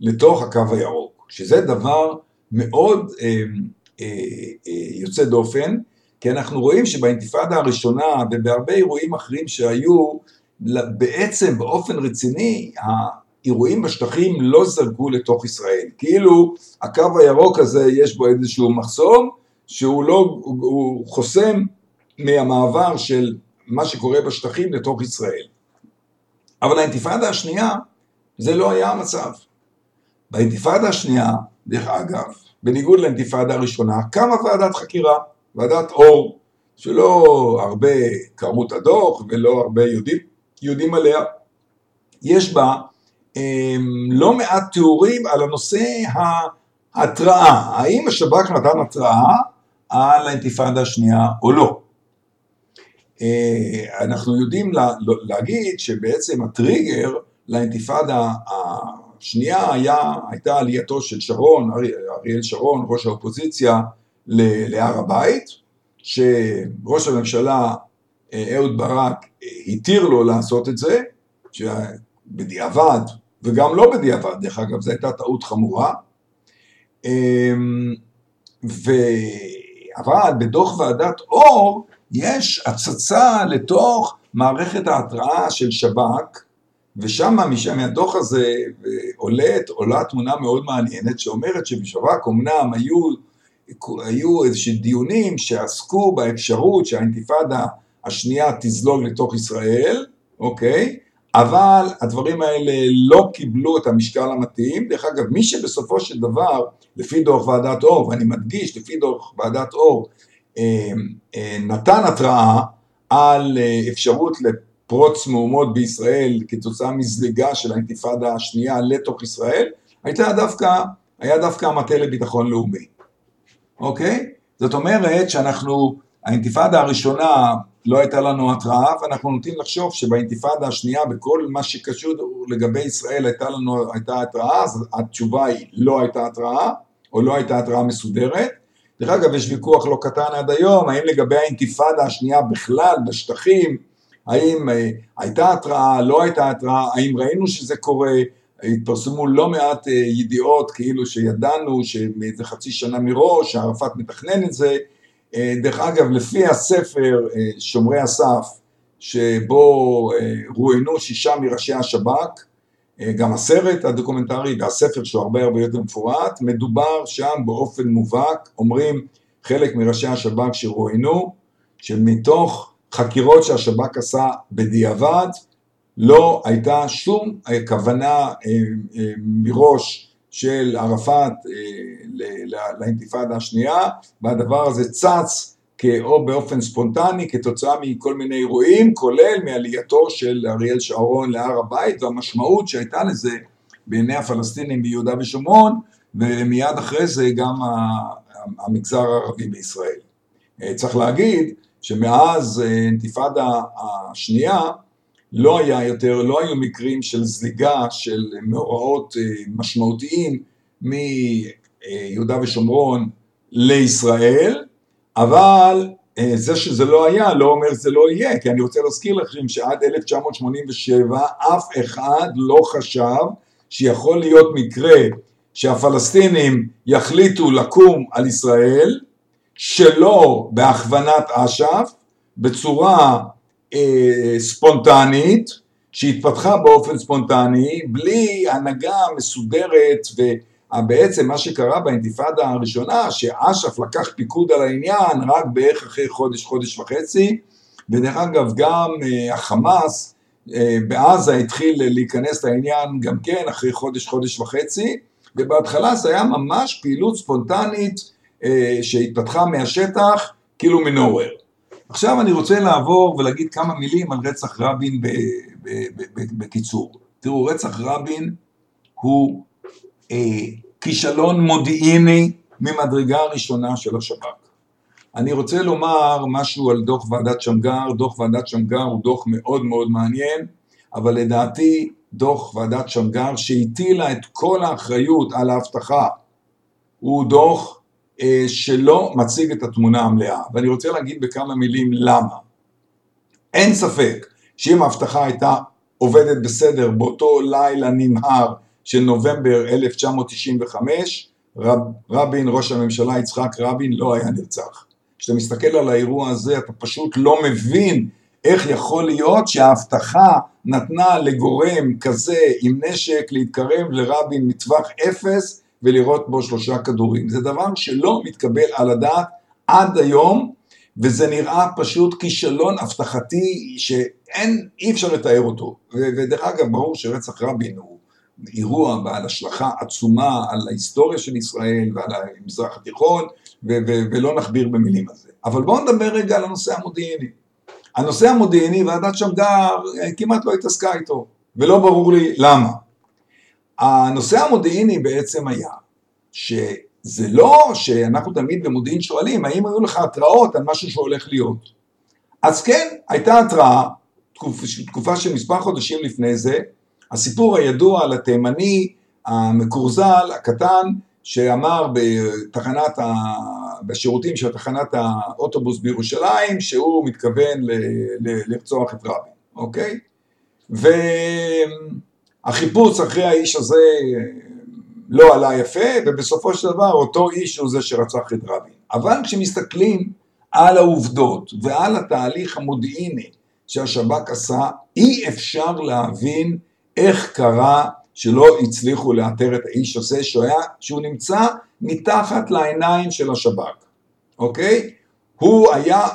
לתוך הקו הירוק, שזה דבר מאוד יוצא דופן, כי אנחנו רואים שבאינתיפאדה הראשונה ובהרבה אירועים אחרים שהיו, בעצם באופן רציני, האירועים בשטחים לא זרקו לתוך ישראל. כאילו הקו הירוק הזה יש בו איזשהו מחסום שהוא לא, הוא חוסם מהמעבר של מה שקורה בשטחים לתוך ישראל. אבל האינתיפאדה השנייה, זה לא היה המצב. באינתיפאדה השנייה, דרך אגב, בניגוד לאינתיפאדה הראשונה, קמה ועדת חקירה. ועדת אור, שלא הרבה קראו את הדוח ולא הרבה יודעים, יודעים עליה, יש בה הם, לא מעט תיאורים על הנושא ההתראה, האם השב"כ נתן התראה על האינתיפאדה השנייה או לא. אה, אנחנו יודעים לה, להגיד שבעצם הטריגר לאינתיפאדה השנייה היה, הייתה עלייתו של שרון, אריאל שרון, ראש האופוזיציה, להר הבית, שראש הממשלה אה, אהוד ברק אה, התיר לו לעשות את זה, בדיעבד, וגם לא בדיעבד, דרך אגב, זו הייתה טעות חמורה. אמ, ו... אבל בדוח ועדת אור יש הצצה לתוך מערכת ההתראה של שב"כ, ושם משם מהדוח הזה עולה, עולה תמונה מאוד מעניינת שאומרת שבשב"כ אמנם היו, היו איזשהם דיונים שעסקו באפשרות שהאינתיפאדה השנייה תזלוג לתוך ישראל, אוקיי? אבל הדברים האלה לא קיבלו את המשקל המתאים. דרך אגב, מי שבסופו של דבר, לפי דוח ועדת אור, ואני מדגיש, לפי דוח ועדת אור, אה, אה, נתן התראה על אה, אפשרות לפרוץ מהומות בישראל כתוצאה מזליגה של האינתיפאדה השנייה לתוך ישראל, הייתה דווקא, היה דווקא המטה לביטחון לאומי, אוקיי? זאת אומרת שאנחנו, האינתיפאדה הראשונה לא הייתה לנו התראה, ואנחנו נוטים לחשוב שבאינתיפאדה השנייה, בכל מה שקשור לגבי ישראל הייתה לנו, הייתה התראה, אז התשובה היא לא הייתה התראה, או לא הייתה התראה מסודרת. דרך אגב, יש ויכוח לא קטן עד היום, האם לגבי האינתיפאדה השנייה בכלל בשטחים, האם אה, הייתה התראה, לא הייתה התראה, האם ראינו שזה קורה, התפרסמו לא מעט אה, ידיעות כאילו שידענו שמאיזה חצי שנה מראש, שערפאת מתכנן את זה, אה, דרך אגב, לפי הספר אה, שומרי הסף, שבו רואיינו שישה מראשי השב"כ, גם הסרט הדוקומנטרי והספר שהוא הרבה הרבה יותר מפורט, מדובר שם באופן מובהק, אומרים חלק מראשי השב"כ שרואיינו, שמתוך חקירות שהשב"כ עשה בדיעבד, לא הייתה שום כוונה מראש של ערפאת אה, לאינתיפאדה השנייה, והדבר הזה צץ או באופן ספונטני כתוצאה מכל מיני אירועים, כולל מעלייתו של אריאל שרון להר הבית, והמשמעות שהייתה לזה בעיני הפלסטינים ביהודה ושומרון, ומיד אחרי זה גם המגזר הערבי בישראל. אה, צריך להגיד שמאז אה, אינתיפאדה השנייה, לא היה יותר, לא היו מקרים של זליגה של מאורעות אה, משמעותיים מיהודה ושומרון לישראל, אבל אה, זה שזה לא היה לא אומר שזה לא יהיה, כי אני רוצה להזכיר לכם שעד 1987 אף אחד לא חשב שיכול להיות מקרה שהפלסטינים יחליטו לקום על ישראל שלא בהכוונת אש"ף, בצורה אה, ספונטנית, שהתפתחה באופן ספונטני, בלי הנהגה מסודרת, ובעצם מה שקרה באינתיפאדה הראשונה, שאש"ף לקח פיקוד על העניין רק בערך אחרי חודש, חודש וחצי, ודרך אגב גם אה, החמאס אה, בעזה התחיל להיכנס לעניין גם כן אחרי חודש, חודש וחצי, ובהתחלה זה היה ממש פעילות ספונטנית שהתפתחה מהשטח, כאילו מנוהוור. עכשיו אני רוצה לעבור ולהגיד כמה מילים על רצח רבין בקיצור. תראו, רצח רבין הוא אה, כישלון מודיעיני ממדרגה הראשונה של השב"כ. אני רוצה לומר משהו על דוח ועדת שמגר, דוח ועדת שמגר הוא דוח מאוד מאוד מעניין, אבל לדעתי דוח ועדת שמגר שהטילה את כל האחריות על האבטחה הוא דוח שלא מציג את התמונה המלאה, ואני רוצה להגיד בכמה מילים למה. אין ספק שאם ההבטחה הייתה עובדת בסדר באותו לילה נמהר של נובמבר 1995, רב, רבין, ראש הממשלה יצחק רבין, לא היה נרצח. כשאתה מסתכל על האירוע הזה אתה פשוט לא מבין איך יכול להיות שההבטחה נתנה לגורם כזה עם נשק להתקרב לרבין מטווח אפס ולירות בו שלושה כדורים. זה דבר שלא מתקבל על הדעת עד היום, וזה נראה פשוט כישלון הבטחתי שאין, אי אפשר לתאר אותו. ודרך אגב, ברור שרצח רבין הוא אירוע בעל השלכה עצומה על ההיסטוריה של ישראל ועל המזרח התיכון, ולא נכביר במילים על זה. אבל בואו נדבר רגע על הנושא המודיעיני. הנושא המודיעיני, ועדת שמגר כמעט לא התעסקה איתו, ולא ברור לי למה. הנושא המודיעיני בעצם היה שזה לא שאנחנו תמיד במודיעין שואלים האם היו לך התראות על משהו שהולך להיות. אז כן, הייתה התראה, תקופה, תקופה של מספר חודשים לפני זה, הסיפור הידוע על התימני המקורזל, הקטן, שאמר בתחנת ה... בשירותים של תחנת האוטובוס בירושלים שהוא מתכוון ל... ל... לרצוח את רבין, אוקיי? והחיפוש אחרי האיש הזה לא עלה יפה, ובסופו של דבר אותו איש הוא זה שרצח את רבין. אבל כשמסתכלים על העובדות ועל התהליך המודיעיני שהשב"כ עשה, אי אפשר להבין איך קרה שלא הצליחו לאתר את האיש הזה שהוא, היה, שהוא נמצא מתחת לעיניים של השב"כ, אוקיי? הוא היה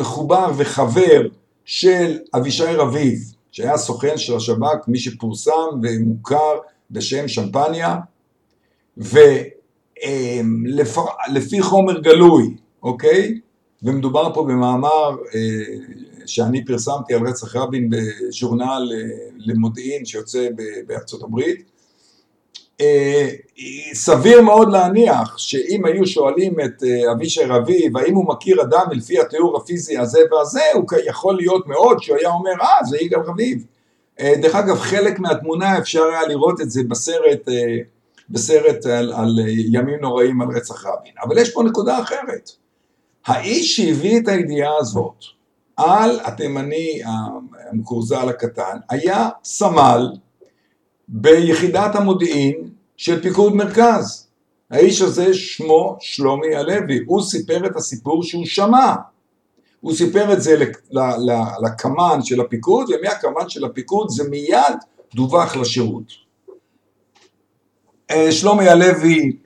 מחובר וחבר של אבישי רביב, שהיה סוכן של השב"כ, מי שפורסם ומוכר בשם שמפניה, ולפי חומר גלוי, אוקיי? ומדובר פה במאמר אה, שאני פרסמתי על רצח רבין בז'ורנל למודיעין שיוצא בארצות הברית. אה, סביר מאוד להניח שאם היו שואלים את אבישי רביב האם הוא מכיר אדם לפי התיאור הפיזי הזה והזה, הוא יכול להיות מאוד שהוא היה אומר אה זה יגאל רביב. דרך אגב חלק מהתמונה אפשר היה לראות את זה בסרט, בסרט על, על ימים נוראים על רצח רבין, אבל יש פה נקודה אחרת. האיש שהביא את הידיעה הזאת על התימני המקורזל הקטן היה סמל ביחידת המודיעין של פיקוד מרכז. האיש הזה שמו שלומי הלוי, הוא סיפר את הסיפור שהוא שמע. הוא סיפר את זה לקמ"ן של הפיקוד, ומהקמ"ן של הפיקוד זה מיד דווח לשירות. אה, שלומי הלוי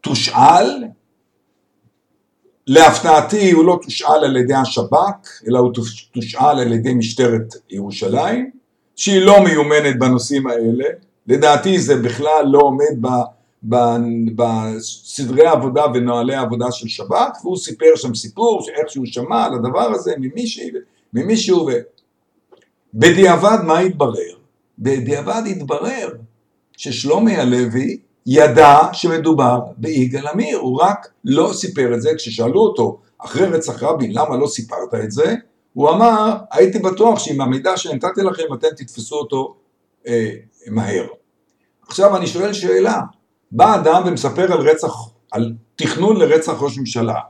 תושאל, להפתעתי הוא לא תושאל על ידי השב"כ, אלא הוא תושאל על ידי משטרת ירושלים, שהיא לא מיומנת בנושאים האלה, לדעתי זה בכלל לא עומד ב, בסדרי העבודה ונוהלי העבודה של שב"כ, והוא סיפר שם סיפור שאיך שהוא שמע על הדבר הזה ממישהו, ממישהו ו... בדיעבד מה התברר? בדיעבד התברר ששלומי הלוי ידע שמדובר ביגאל עמיר, הוא רק לא סיפר את זה, כששאלו אותו אחרי רצח רבין למה לא סיפרת את זה, הוא אמר הייתי בטוח שעם המידע שנתתי לכם אתם תתפסו אותו אה, מהר. עכשיו אני שואל שאלה, בא אדם ומספר על רצח, על תכנון לרצח ראש ממשלה,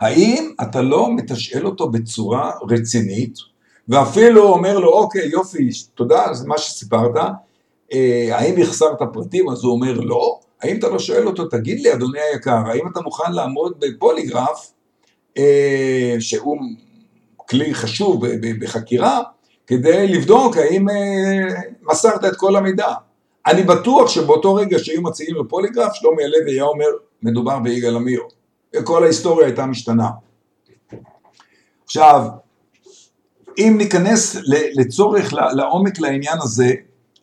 האם אתה לא מתשאל אותו בצורה רצינית ואפילו אומר לו אוקיי יופי תודה זה מה שסיפרת אה, האם החסרת פרטים? אז הוא אומר לא. האם אתה לא שואל אותו, תגיד לי אדוני היקר, האם אתה מוכן לעמוד בפוליגרף, אה, שהוא כלי חשוב בחקירה, כדי לבדוק האם אה, מסרת את כל המידע. אני בטוח שבאותו רגע שהיו מציעים בפוליגרף, שלומי הלוי היה אומר, מדובר ביגאל עמיר. וכל ההיסטוריה הייתה משתנה. עכשיו, אם ניכנס לצורך, לעומק לעניין הזה,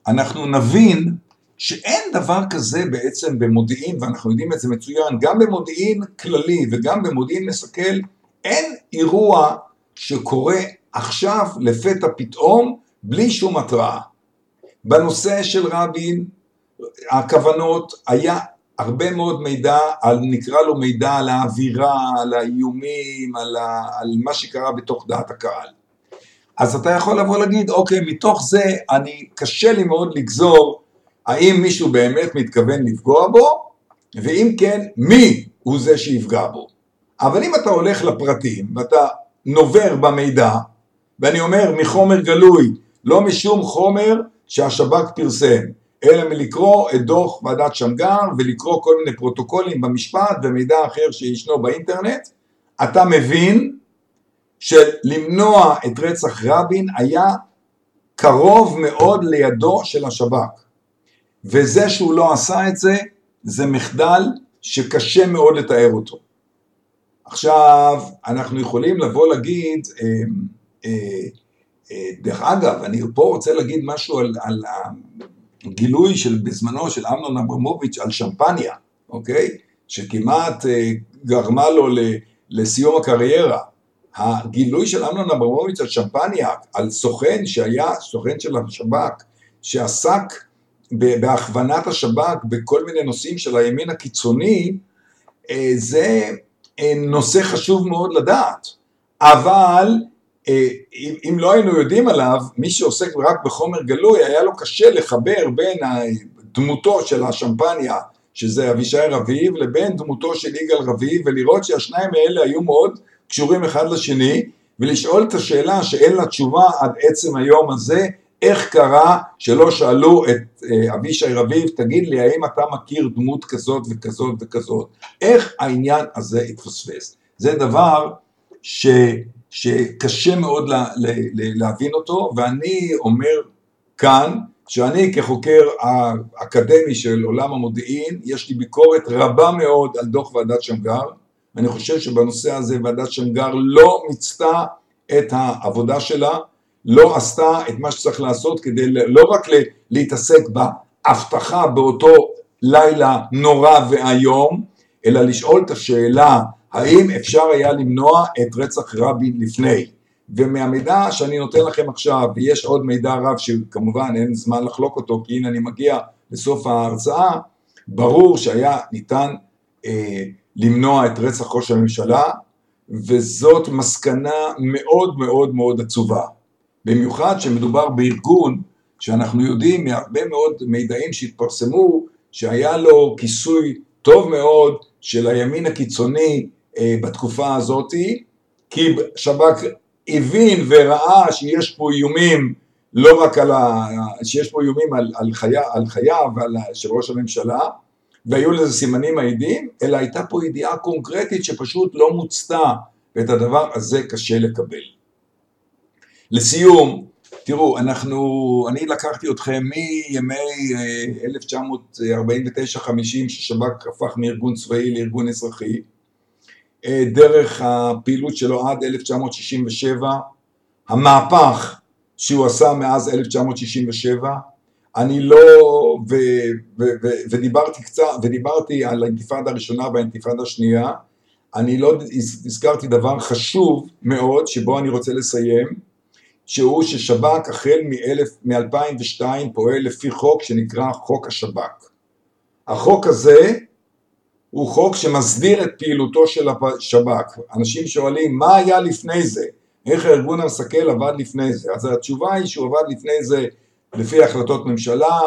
אנחנו נבין שאין דבר כזה בעצם במודיעין, ואנחנו יודעים את זה מצוין, גם במודיעין כללי וגם במודיעין מסכל, אין אירוע שקורה עכשיו לפתע פתאום בלי שום התראה. בנושא של רבין, הכוונות, היה הרבה מאוד מידע, על, נקרא לו מידע על האווירה, על האיומים, על, ה, על מה שקרה בתוך דעת הקהל. אז אתה יכול לבוא להגיד, אוקיי, מתוך זה אני, קשה לי מאוד לגזור האם מישהו באמת מתכוון לפגוע בו, ואם כן, מי הוא זה שיפגע בו. אבל אם אתה הולך לפרטים ואתה נובר במידע, ואני אומר מחומר גלוי, לא משום חומר שהשב"כ פרסם, אלא מלקרוא את דוח ועדת שמגר ולקרוא כל מיני פרוטוקולים במשפט ומידע אחר שישנו באינטרנט, אתה מבין של למנוע את רצח רבין היה קרוב מאוד לידו של השב"כ. וזה שהוא לא עשה את זה, זה מחדל שקשה מאוד לתאר אותו. עכשיו, אנחנו יכולים לבוא להגיד, אה, אה, אה, דרך אגב, אני פה רוצה להגיד משהו על, על הגילוי של בזמנו של אמנון אברמוביץ' על שמפניה, אוקיי? שכמעט גרמה לו לסיום הקריירה. הגילוי של אמנון אברמוביץ' על שמפניה, על סוכן שהיה סוכן של השב"כ, שעסק בהכוונת השב"כ בכל מיני נושאים של הימין הקיצוני, אה, זה אה, נושא חשוב מאוד לדעת. אבל אה, אם לא היינו יודעים עליו, מי שעוסק רק בחומר גלוי, היה לו קשה לחבר בין דמותו של השמפניה, שזה אבישי רביב, לבין דמותו של יגאל רביב, ולראות שהשניים האלה היו מאוד קשורים אחד לשני, ולשאול את השאלה שאין לה תשובה עד עצם היום הזה, איך קרה שלא שאלו את אה, אבישי רביב, תגיד לי, האם אתה מכיר דמות כזאת וכזאת וכזאת? איך העניין הזה התפספס? זה דבר ש, שקשה מאוד לה, לה, להבין אותו, ואני אומר כאן, שאני כחוקר האקדמי של עולם המודיעין, יש לי ביקורת רבה מאוד על דוח ועדת שמגר, אני חושב שבנושא הזה ועדת שמגר לא מיצתה את העבודה שלה, לא עשתה את מה שצריך לעשות כדי לא רק להתעסק בהבטחה באותו לילה נורא ואיום, אלא לשאול את השאלה האם אפשר היה למנוע את רצח רבין לפני. ומהמידע שאני נותן לכם עכשיו, ויש עוד מידע רב שכמובן אין זמן לחלוק אותו כי הנה אני מגיע לסוף ההרצאה, ברור שהיה ניתן אה, למנוע את רצח ראש הממשלה וזאת מסקנה מאוד מאוד מאוד עצובה. במיוחד שמדובר בארגון שאנחנו יודעים מהרבה מאוד מידעים שהתפרסמו שהיה לו כיסוי טוב מאוד של הימין הקיצוני אה, בתקופה הזאתי כי שב"כ הבין וראה שיש פה איומים לא רק על ה... שיש פה איומים על, על, חי... על חייו ועל של ראש הממשלה והיו לזה סימנים מעידים, אלא הייתה פה ידיעה קונקרטית שפשוט לא מוצתה ואת הדבר הזה קשה לקבל. לסיום, תראו, אנחנו, אני לקחתי אתכם מימי 1949-50 אה, ששב"כ הפך מארגון צבאי לארגון אזרחי, אה, דרך הפעילות שלו עד 1967, המהפך שהוא עשה מאז 1967, אני לא, ו, ו, ו, ודיברתי קצת, ודיברתי על האינתיפאדה הראשונה והאינתיפאדה השנייה, אני לא הזכרתי דבר חשוב מאוד שבו אני רוצה לסיים, שהוא ששב"כ החל מ-2002 פועל לפי חוק שנקרא חוק השב"כ. החוק הזה הוא חוק שמסדיר את פעילותו של השב"כ. אנשים שואלים מה היה לפני זה, איך הארגון המסכל עבד לפני זה, אז התשובה היא שהוא עבד לפני זה לפי החלטות ממשלה,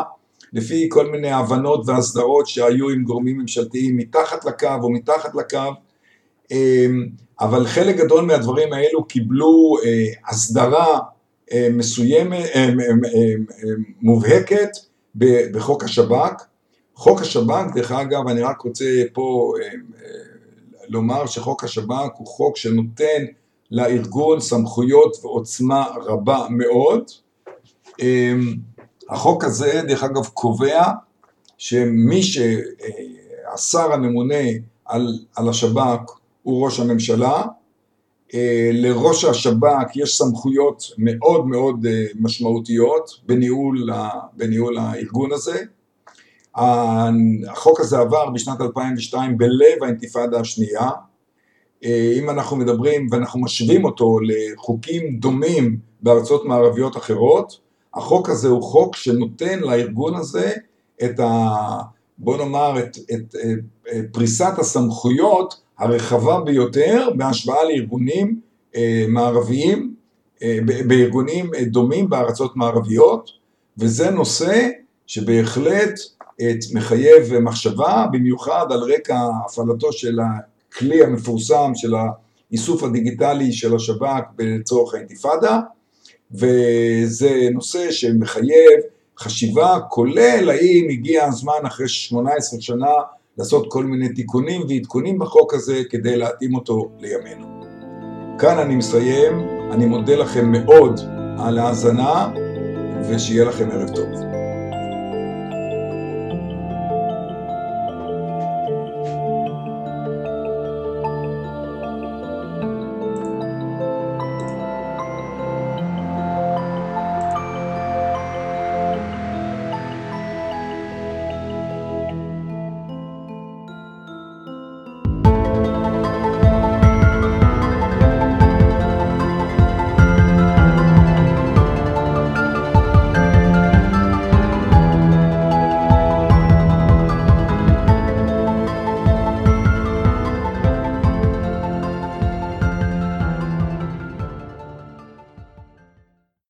לפי כל מיני הבנות והסדרות שהיו עם גורמים ממשלתיים מתחת לקו או מתחת לקו, אמ, אבל חלק גדול מהדברים האלו קיבלו אה, הסדרה אה, מסוימת, אה, מובהקת בחוק השב"כ. חוק השב"כ, דרך אגב, אני רק רוצה פה לומר שחוק השב"כ הוא חוק שנותן לארגון סמכויות ועוצמה רבה מאוד. אמ, החוק הזה, דרך אגב, קובע שמי שהשר הממונה על, על השב"כ הוא ראש הממשלה, אה, לראש השב"כ יש סמכויות מאוד מאוד אה, משמעותיות בניהול, בניהול הארגון הזה. החוק הזה עבר בשנת 2002 בלב האינתיפאדה השנייה. אה, אם אנחנו מדברים ואנחנו משווים אותו לחוקים דומים בארצות מערביות אחרות, החוק הזה הוא חוק שנותן לארגון הזה את ה... בוא נאמר את, את, את פריסת הסמכויות הרחבה ביותר בהשוואה לארגונים אה, מערביים, אה, בארגונים אה, דומים בארצות מערביות, וזה נושא שבהחלט מחייב מחשבה, במיוחד על רקע הפעלתו של הכלי המפורסם של האיסוף הדיגיטלי של השב"כ לצורך האינתיפאדה, וזה נושא שמחייב חשיבה, כולל האם הגיע הזמן אחרי 18 שנה לעשות כל מיני תיקונים ועדכונים בחוק הזה כדי להתאים אותו לימינו. כאן אני מסיים, אני מודה לכם מאוד על ההאזנה ושיהיה לכם ערב טוב.